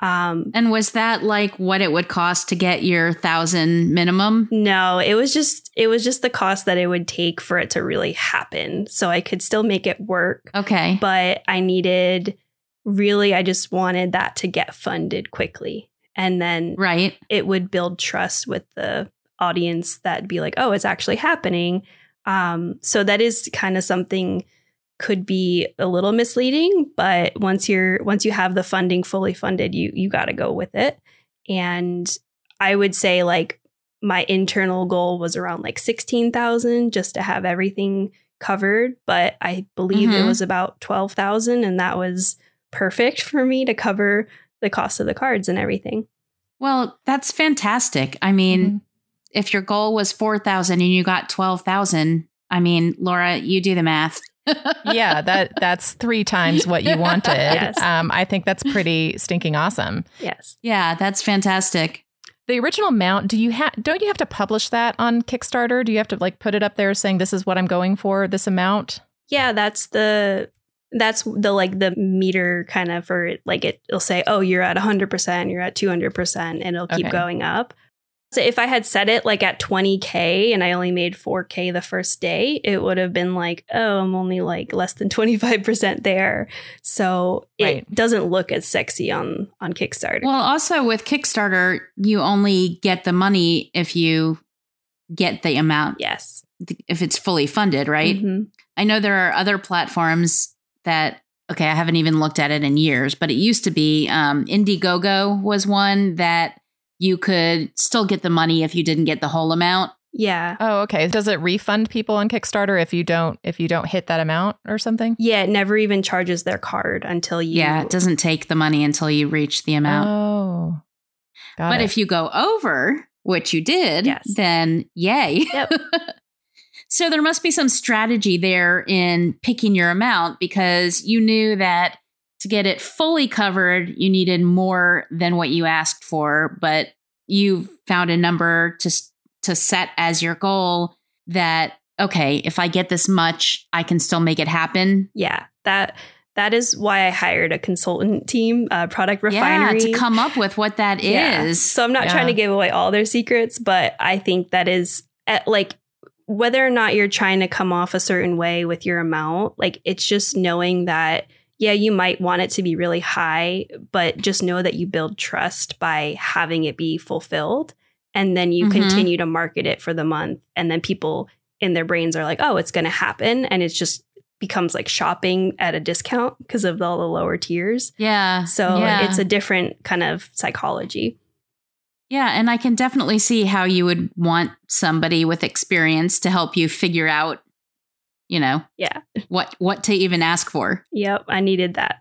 Um, And was that like what it would cost to get your thousand minimum? no, it was just it was just the cost that it would take for it to really happen. So I could still make it work, Okay. but I needed really I just wanted that to get funded quickly. And then Right. it would build trust with the audience that'd be like, oh, it's actually happening. Um, so that is kind of something could be a little misleading, but once you're once you have the funding fully funded, you you got to go with it. And I would say like my internal goal was around like 16,000 just to have everything covered, but I believe it Mhm. was about 12,000 and that was perfect for me to cover the cost of the cards and everything. Well, that's fantastic. I mean, Mm-hmm. if your goal was 4,000 and you got 12,000, I mean, Laura, you do the math. yeah, that that's three times what you wanted. Yes. Um, I think that's pretty stinking awesome. Yes. Yeah, that's fantastic. The original amount, do you have don't you have to publish that on Kickstarter? Do you have to like put it up there saying this is what I'm going for, this amount? Yeah, that's the that's the like the meter kind of for. Like it, it'll say, oh, you're at 100%, you're at 200%, and it'll keep Okay. going up. So if I had set it like at 20K and I only made 4K the first day, it would have been like, oh, I'm only like less than 25% there. So it Right. doesn't look as sexy on on Kickstarter. Well, also with Kickstarter, you only get the money if you get the amount, yes. if it's fully funded, right? Mhm. I know there are other platforms that, okay, I haven't even looked at it in years, but it used to be um, Indiegogo was one that you could still get the money if you didn't get the whole amount. Yeah. Oh, okay. Does it refund people on Kickstarter if you don't if you don't hit that amount or something? Yeah, it never even charges their card until you Yeah, it doesn't take the money until you reach the amount. Oh. Got but it. if you go over, which you did, Yes. then yay. Yep. so there must be some strategy there in picking your amount because you knew that to get it fully covered, you needed more than what you asked for, but you found a number to to set as your goal that okay, if I get this much, I can still make it happen. yeah that that is why i hired a consultant team uh, product refinery Yeah, to come up with what that is. Yeah. so i'm not Yeah. trying to give away all their secrets but i think that is at, like whether or not you're trying to come off a certain way with your amount like it's just knowing that yeah you might want it to be really high but just know that you build trust by having it be fulfilled and then you Mhm. continue to market it for the month and then people in their brains are like oh it's going to happen and it's just becomes like shopping at a discount because of all the lower tiers yeah. so yeah. it's a different kind of psychology Yeah, and I can definitely see how you would want somebody with experience to help you figure out, you know, yeah what what to even ask for. yep i needed that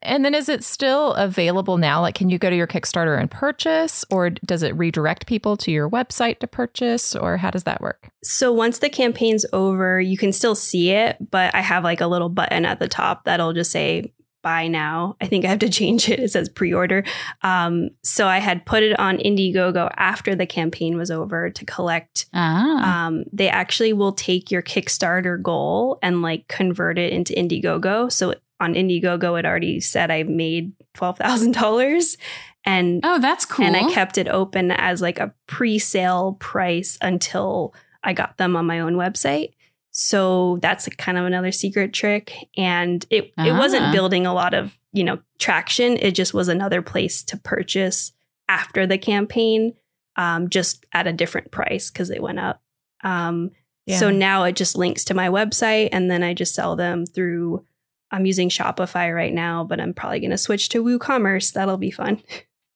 and then is it still available now? Like can you go to your Kickstarter and purchase or does it redirect people to your website to purchase or how does that work? So once the campaign's over, you can still see it, but I have like a little button at the top that'll just say buy now. I think I have to change it. It says pre-order. Um, so I had put it on Indiegogo after the campaign was over to collect. Ah. Um, they actually will take your Kickstarter goal and like convert it into Indiegogo. So on Indiegogo, it already said I made twelve thousand dollars, and oh, that's cool. and I kept it open as like a pre-sale price until I got them on my own website. So that's kind of another secret trick. And it it wasn't building a lot of, you know, traction. It just was another place to purchase after the campaign, um, just at a different price because it went up. Um, So now it just links to my website and then I just sell them through I'm using Shopify right now, but I'm probably going to switch to WooCommerce. That'll be fun.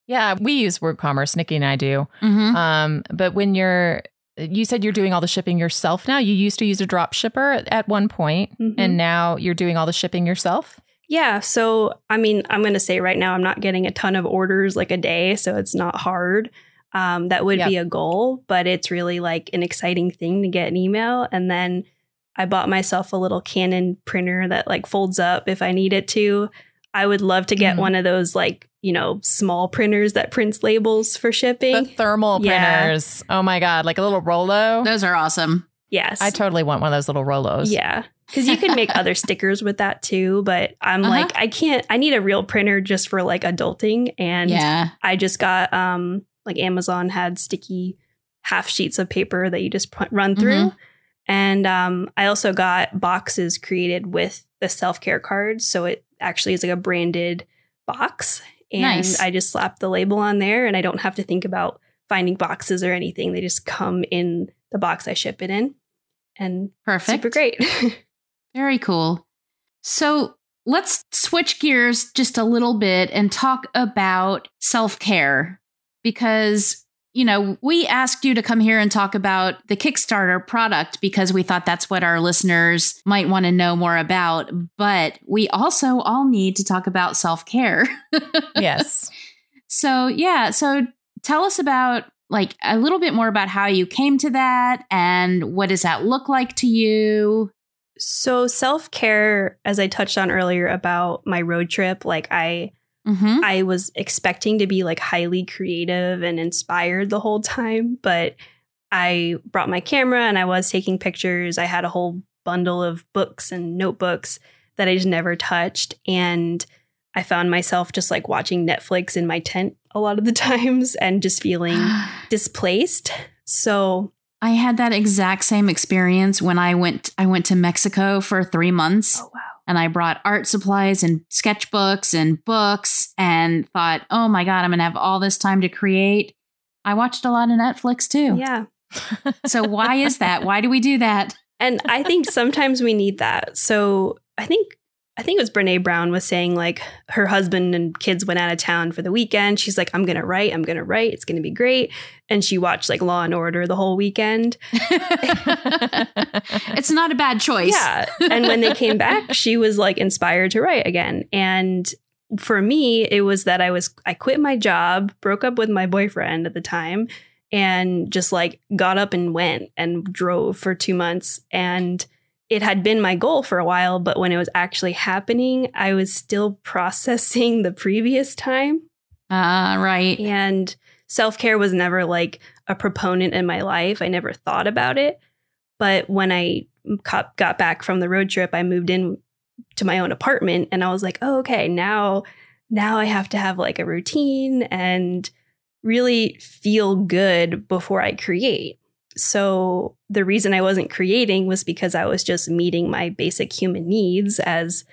Yeah, we use WooCommerce, Nikki and I do. Mhm. Um, but when you're you said you're doing all the shipping yourself now. You used to use a drop shipper at, one point, Mhm. and now you're doing all the shipping yourself. Yeah. So, I mean, I'm going to say right now, I'm not getting a ton of orders like a day. So it's not hard. Um, that would Yep. be a goal, but it's really like an exciting thing to get an email. And then I bought myself a little Canon printer that like folds up if I need it to. I would love to get Mhm. one of those like, you know, small printers that prints labels for shipping. The thermal Yeah. printers. Oh my god, like a little Rollo. Those are awesome. yes. I totally want one of those little Rollos. Yeah. because you can make other stickers with that too. But I'm Uh-huh. like, I can't. I need a real printer just for like adulting, and yeah. I just got um like Amazon had sticky half sheets of paper that you just pu- run through. And um, I also got boxes created with the self care cards. So it actually is like a branded box. And Nice. I just slap the label on there and I don't have to think about finding boxes or anything. They just come in the box I ship it in. And Perfect. super great. Very cool. So let's switch gears just a little bit and talk about self care because, you know, we asked you to come here and talk about the Kickstarter product because we thought that's what our listeners might want to know more about. But we also all need to talk about self care. yes. So, yeah. So tell us about like a little bit more about how you came to that and what does that look like to you? so self care, as I touched on earlier about my road trip, like I Mm-hmm. I was expecting to be like highly creative and inspired the whole time, but I brought my camera and I was taking pictures. I had a whole bundle of books and notebooks that I just never touched. And I found myself just like watching Netflix in my tent a lot of the times and just feeling displaced. So, I had that exact same experience when I went I went to Mexico for 3 months oh wow. And I brought art supplies and sketchbooks and books and thought, "Oh my god, I'm going to have all this time to create." I watched a lot of Netflix too. Yeah. So why is that? Why do we do that? And I think sometimes we need that. So I think I think it was Brene Brown was saying like her husband and kids went out of town for the weekend. She's like, I'm gonna write, I'm gonna write, it's gonna be great. And she watched like Law and Order the whole weekend. it's not a bad choice. Yeah. And when they came back, she was like inspired to write again. And for me, it was that I was I quit my job, broke up with my boyfriend at the time, and just like got up and went and drove for two months. And it had been my goal for a while, but when it was actually happening, I was still processing the previous time. Uh, right. And self care was never like a proponent in my life. I never thought about it. But when I got back from the road trip, I moved in to my own apartment and I was like, oh, okay, now, now I have to have like a routine and really feel good before I create. So the reason I wasn't creating was because I was just meeting my basic human needs as,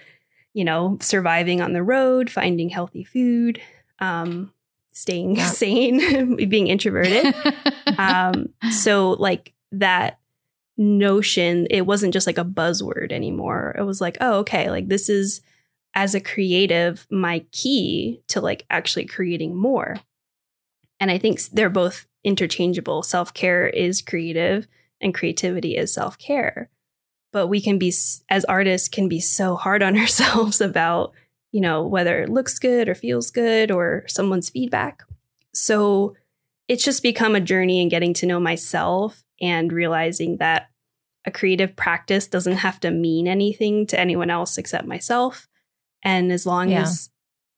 you know, surviving on the road, finding healthy food, um, staying Yeah. sane, being introverted. um, so like that notion, it wasn't just like a buzzword anymore. It was like, oh, okay, like this is as a creative, my key to like actually creating more. And I think they're both interchangeable. Self care is creative, and creativity is self care. But we can be, as artists, can be so hard on ourselves about, you know, whether it looks good or feels good or someone's feedback. So it's just become a journey in getting to know myself and realizing that a creative practice doesn't have to mean anything to anyone else except myself. And as long Yeah. as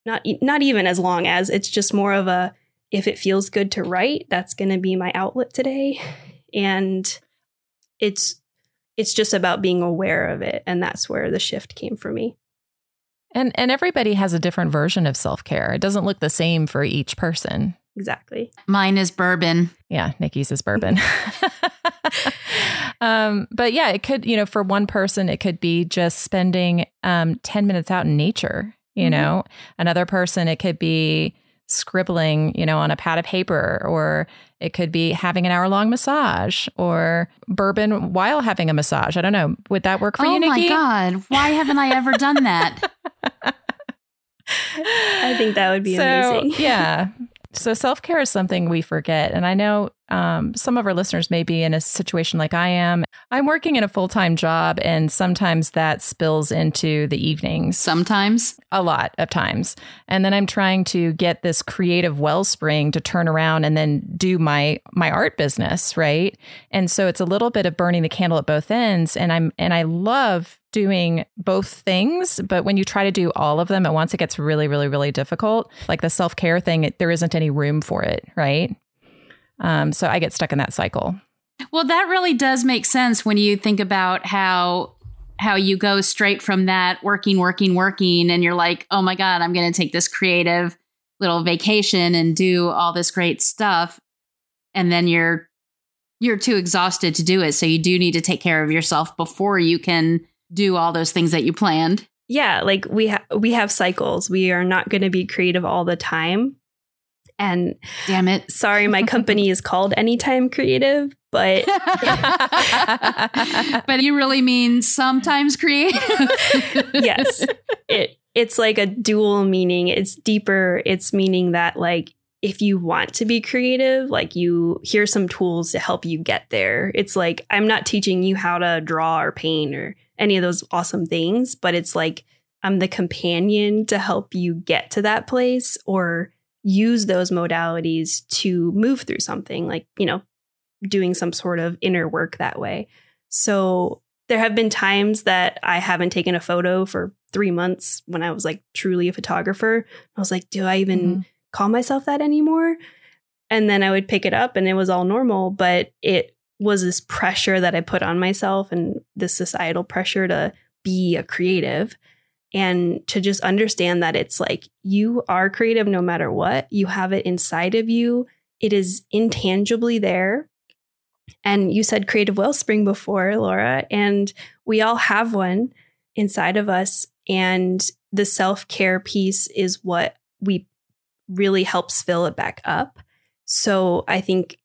not not even as long as it's just more of a if it feels good to write, that's going to be my outlet today. And it's it's just about being aware of it and that's where the shift came for me. And and everybody has a different version of self-care. It doesn't look the same for each person. Exactly. Mine is bourbon. Yeah, Nikki's is bourbon. um, but yeah, it could, you know, for one person, it could be just spending um, 10 minutes out in nature, you Mhm. know, another person, it could be scribbling, you know, on a pad of paper, or it could be having an hour long massage or bourbon while having a massage. I don't know. Would that work for oh you, Nikki? Oh my god! Why haven't I ever done that? I think that would be so, amazing. yeah. So self care is something we forget. And I know um, some of our listeners may be in a situation like I am. I'm working in a full time job, and sometimes that spills into the evenings Sometimes. a lot of times. And then I'm trying to get this creative wellspring to turn around and then do my my art business, right? And so it's a little bit of burning the candle at both ends and I'm and I love doing both things, but when you try to do all of them at once it gets really really really difficult. Like the self-care thing, it, there isn't any room for it, right? Um so I get stuck in that cycle. Well, that really does make sense when you think about how how you go straight from that working, working, working, and you're like, oh my God, I'm going to take this creative little vacation and do all this great stuff. And then you're you're too exhausted to do it. So you do need to take care of yourself before you can do all those things that you planned. Yeah, like we ha- we have cycles. We are not going to be creative all the time. And damn it. Sorry, my company is called Anytime Creative, but but you really mean sometimes creative. yes. It it's like a dual meaning. It's deeper. It's meaning that like if you want to be creative, like you here's some tools to help you get there. It's like I'm not teaching you how to draw or paint or any of those awesome things, but it's like I'm the companion to help you get to that place or use those modalities to move through something like, you know, doing some sort of inner work that way. So there have been times that I haven't taken a photo for three months when I was like truly a photographer. I was like, do I even mm-hmm. call myself that anymore? And then I would pick it up and it was all normal, but it was this pressure that I put on myself and this societal pressure to be a creative and to just understand that it's like you are creative no matter what. You have it inside of you, it is intangibly there. And you said creative wellspring before, Laura, and we all have one inside of us. And the self care piece is what we really helps fill it back up. So I think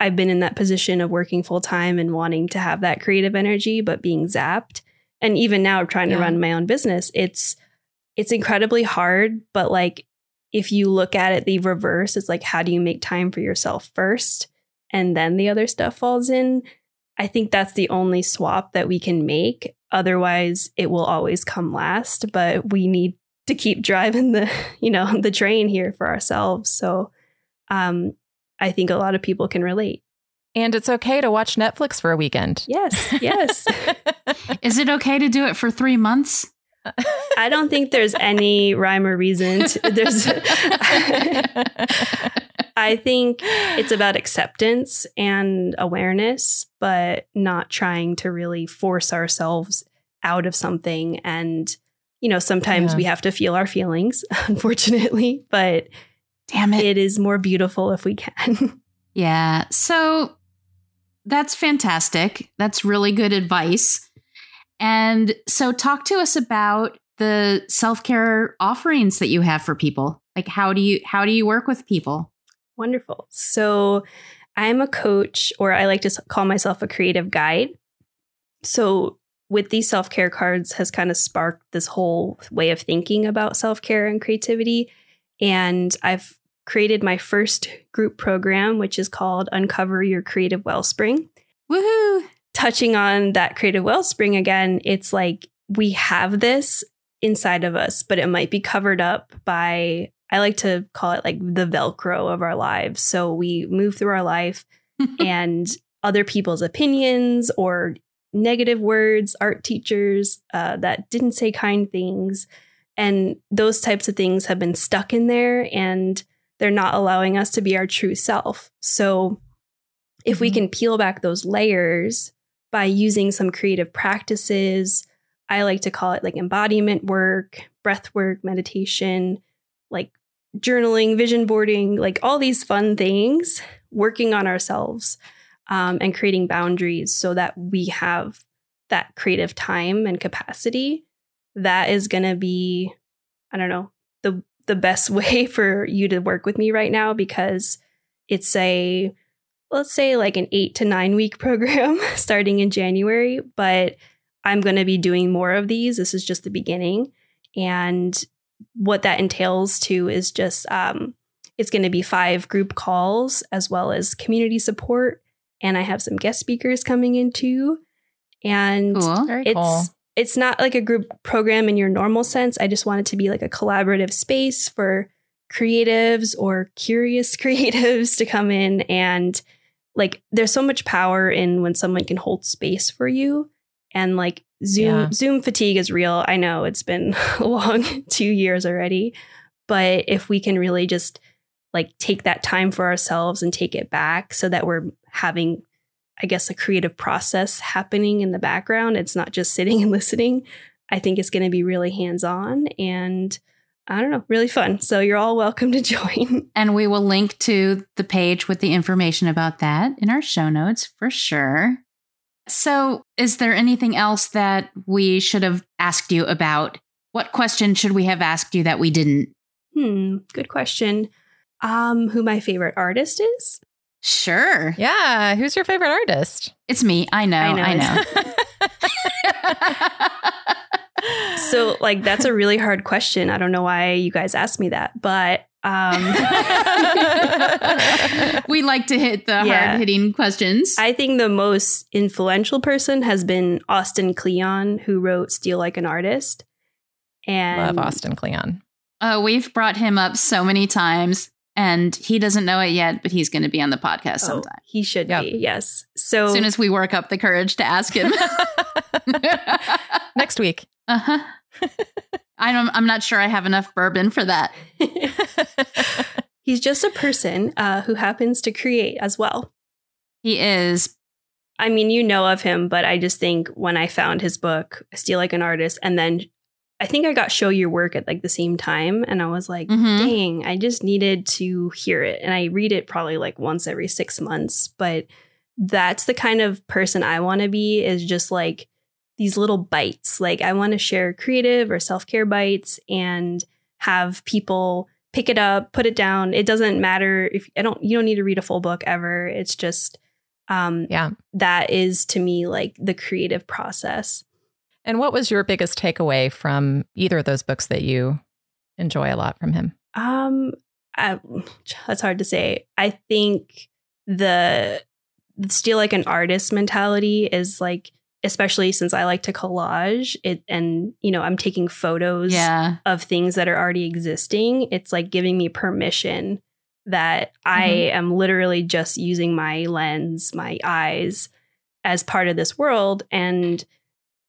I've been in that position of working full time and wanting to have that creative energy, but being zapped. And even now trying yeah. to run my own business it's it's incredibly hard but like if you look at it the reverse it's like how do you make time for yourself first and then the other stuff falls in? I think that's the only swap that we can make. Otherwise it will always come last but we need to keep driving the you know the train here for ourselves. So um i think a lot of people can relate and it's okay to watch Netflix for a weekend. Yes, yes. Is it okay to do it for three months? I don't think there's any rhyme or reason. To, there's. I think it's about acceptance and awareness, but not trying to really force ourselves out of something. And you know, sometimes yeah. we have to feel our feelings, unfortunately. But damn it, it is more beautiful if we can. Yeah. So that's fantastic. That's really good advice. And so, talk to us about the self care offerings that you have for people. Like, how do you how do you work with people? Wonderful. So, I'm a coach, or I like to call myself a creative guide. So, with these self care cards, has kind of sparked this whole way of thinking about self care and creativity. And I've created my first group program, which is called Uncover Your Creative Wellspring. Woohoo! Touching on that creative wellspring again, it's like we have this inside of us, but it might be covered up by, I like to call it like the Velcro of our lives. So we move through our life and other people's opinions or negative words, art teachers uh, that didn't say kind things. And those types of things have been stuck in there. And they're not allowing us to be our true self. So if mm-hmm. we can peel back those layers by using some creative practices, I like to call it like embodiment work, breath work, meditation, like journaling, vision boarding, like all these fun things, working on ourselves um, and creating boundaries so that we have that creative time and capacity. That is going to be, I don't know, the the best way for you to work with me right now because it's a let's say like an 8 to 9 week program starting in January, but I'm going to be doing more of these. This is just the beginning. And what that entails too is just um, it's going to be five group calls as well as community support. And I have some guest speakers coming in too. And cool. it's cool it's not like a group program in your normal sense. I just want it to be like a collaborative space for creatives or curious creatives to come in and like there's so much power in when someone can hold space for you and like zoom yeah. zoom fatigue is real i know it's been a long 2 years already but if we can really just like take that time for ourselves and take it back so that we're having I guess, a creative process happening in the background. It's not just sitting and listening. I think it's going to be really hands on and I don't know, really fun. So you're all welcome to join. And we will link to the page with the information about that in our show notes for sure. So, is there anything else that we should have asked you about? What question should we have asked you that we didn't? Hmm, good question. Um, who my favorite artist is? Sure. Yeah. Who's your favorite artist? It's me. I know. I know. I know. so, like, that's a really hard question. I don't know why you guys asked me that, but um, we like to hit the yeah. hard hitting questions. I think the most influential person has been Austin Kleon, who wrote Steal Like an Artist. And love Austin Kleon. Oh, we've brought him up so many times and he doesn't know it yet, but he's going to be on the podcast oh, sometime. He should yep. be, yes. So as soon as we work up the courage to ask him next week. Uh huh. I don't. I'm not sure I have enough bourbon for that. he's just a person uh, who happens to create as well. He is. I mean, you know of him, but I just think when I found his book, Steal Like an Artist, and then I think I got Show Your Work at like the same time. And I was like, mm-hmm. dang, I just needed to hear it. And I read it probably like once every six months. But that's the kind of person I want to be is just like these little bites. Like I want to share creative or self care bites and have people pick it up, put it down. It doesn't matter if I don't, you don't need to read a full book ever. It's just, um, yeah, that is to me like the creative process. And what was your biggest takeaway from either of those books that you enjoy a lot from him? Um, I, that's hard to say. I think the, the steal like an artist mentality is like especially since I like to collage it and you know I'm taking photos yeah. of things that are already existing it's like giving me permission that mm-hmm. I am literally just using my lens my eyes as part of this world and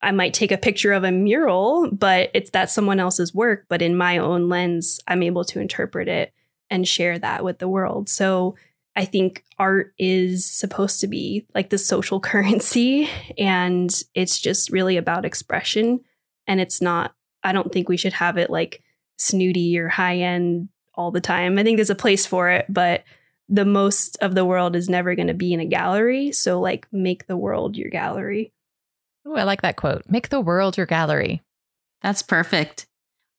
I might take a picture of a mural but it's that's someone else's work but in my own lens I'm able to interpret it and share that with the world so I think art is supposed to be like the social currency and it's just really about expression. And it's not, I don't think we should have it like snooty or high end all the time. I think there's a place for it, but the most of the world is never going to be in a gallery. So, like, make the world your gallery. Oh, I like that quote. Make the world your gallery. That's perfect.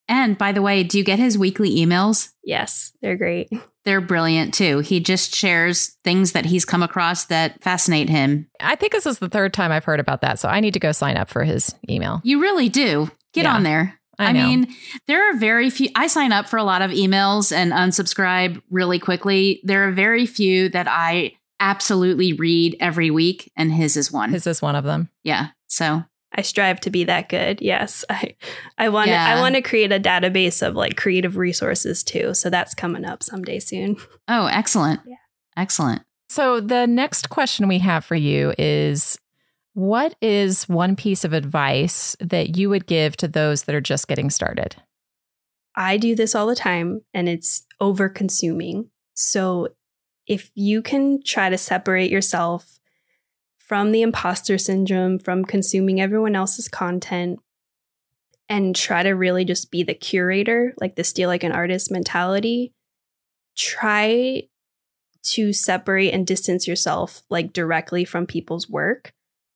And by the way, do you get his weekly emails? Yes, they're great. They're brilliant too. He just shares things that he's come across that fascinate him. I think this is the third time I've heard about that. So I need to go sign up for his email. You really do. Get yeah, on there. I, I mean, there are very few. I sign up for a lot of emails and unsubscribe really quickly. There are very few that I absolutely read every week, and his is one. His is one of them. Yeah. So I strive to be that good. Yes. I I want yeah. I want to create a database of like creative resources too. So that's coming up someday soon. Oh, excellent. Yeah. Excellent. So the next question we have for you is what is one piece of advice that you would give to those that are just getting started? I do this all the time and it's over consuming. So if you can try to separate yourself from the imposter syndrome, from consuming everyone else's content, and try to really just be the curator, like the steal like an artist mentality. Try to separate and distance yourself like directly from people's work.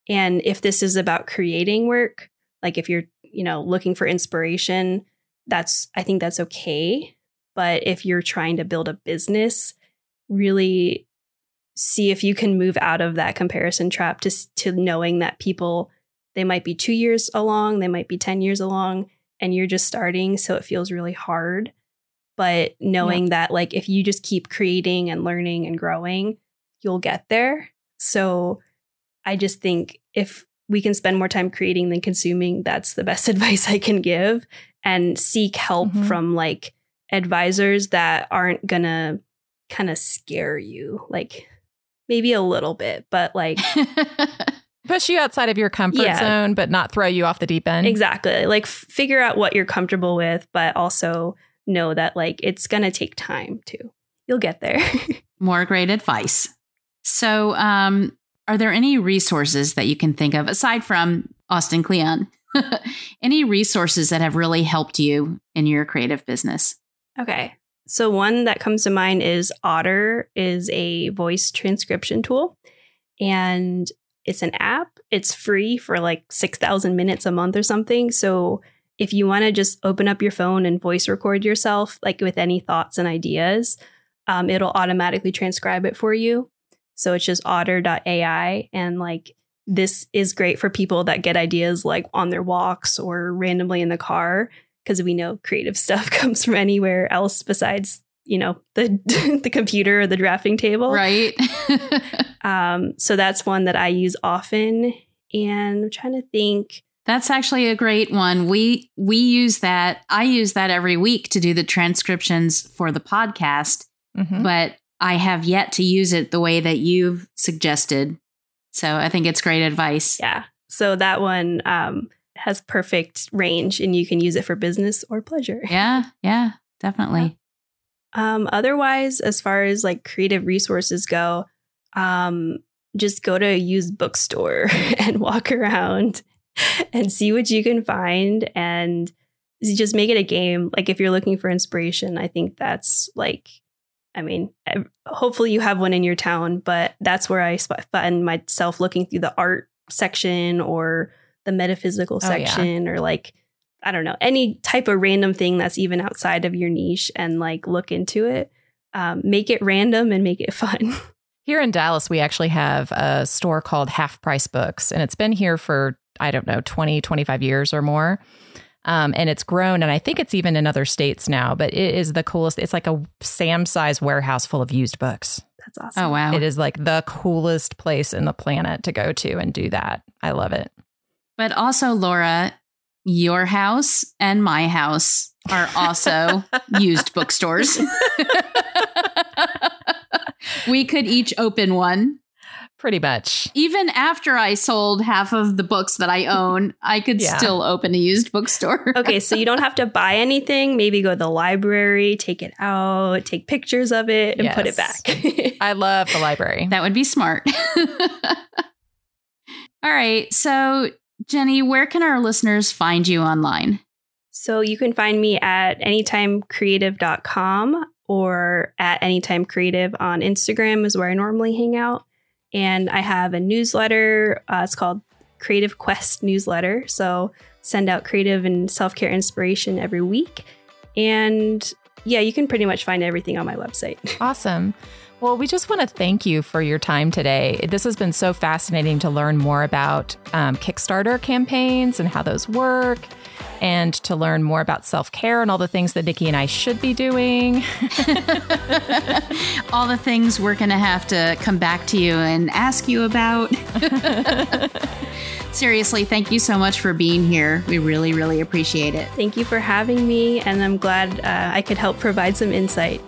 And if this is about creating work, like if you're, you know, looking for inspiration, that's, I think that's okay. But if you're trying to build a business, really see if you can move out of that comparison trap to, to knowing that people they might be two years along they might be 10 years along and you're just starting so it feels really hard but knowing yeah. that like if you just keep creating and learning and growing you'll get there so i just think if we can spend more time creating than consuming that's the best advice i can give and seek help mm-hmm. from like advisors that aren't gonna kind of scare you like maybe a little bit, but like push you outside of your comfort yeah. zone, but not throw you off the deep end. Exactly. Like f- figure out what you're comfortable with, but also know that like it's going to take time too. You'll get there. More great advice. So, um, are there any resources that you can think of aside from Austin Kleon? any resources that have really helped you in your creative business? Okay. So one that comes to mind is Otter is a voice transcription tool and it's an app. It's free for like 6,000 minutes a month or something. So if you want to just open up your phone and voice record yourself like with any thoughts and ideas, um, it'll automatically transcribe it for you. So it's just otter.ai and like this is great for people that get ideas like on their walks or randomly in the car because we know creative stuff comes from anywhere else besides you know the the computer or the drafting table. Right. Um, so that's one that i use often. And i'm trying to think. That's actually a great one. We we use that i use that every week to do the transcriptions for the podcast mm-hmm. but i have yet to use it the way that you've suggested. So i think it's great advice. Yeah. So that one um, has perfect range and you can use it for business or pleasure. Yeah, yeah, definitely. Yeah. Um, otherwise, as far as like creative resources go, um, just go to a used bookstore and walk around and see what you can find and just make it a game. Like if you're looking for inspiration, I think that's like, I mean, hopefully you have one in your town, but that's where I find myself looking through the art section or the metaphysical section oh, yeah. or like I don't know, any type of random thing that's even outside of your niche and like look into it. Um, make it random and make it fun. Here in Dallas, we actually have a store called Half Price Books, and it's been here for, I don't know, 20, 25 years or more. Um, and it's grown, and I think it's even in other states now, but it is the coolest. It's like a Sam size warehouse full of used books. That's awesome. Oh, wow. It is like the coolest place in the planet to go to and do that. I love it. But also, Laura, your house and my house are also used bookstores. we could each open one. Pretty much. Even after I sold half of the books that I own, I could yeah. still open a used bookstore. okay, so you don't have to buy anything. Maybe go to the library, take it out, take pictures of it, and yes. put it back. I love the library. That would be smart. All right. So, Jenni, where can our listeners find you online? So you can find me at anytimecreative.com or at anytimecreative on Instagram is where I normally hang out. And I have a newsletter. Uh, it's called Creative Quest Newsletter. So send out creative and self care inspiration every week. And yeah, you can pretty much find everything on my website. Awesome. Well, we just want to thank you for your time today. This has been so fascinating to learn more about um, Kickstarter campaigns and how those work, and to learn more about self care and all the things that Nikki and I should be doing. all the things we're going to have to come back to you and ask you about. Seriously, thank you so much for being here. We really, really appreciate it. Thank you for having me, and I'm glad uh, I could help provide some insight.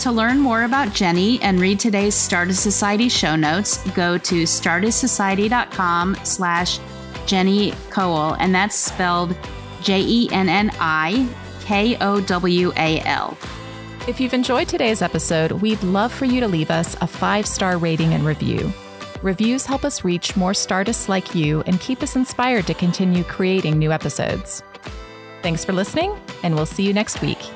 To learn more about Jenni and read today's Stardust Society show notes, go to stardustsociety.com slash Jenni Kowal, and that's spelled J-E-N-N-I-K-O-W-A-L. If you've enjoyed today's episode, we'd love for you to leave us a five-star rating and review. Reviews help us reach more Stardusts like you and keep us inspired to continue creating new episodes. Thanks for listening, and we'll see you next week.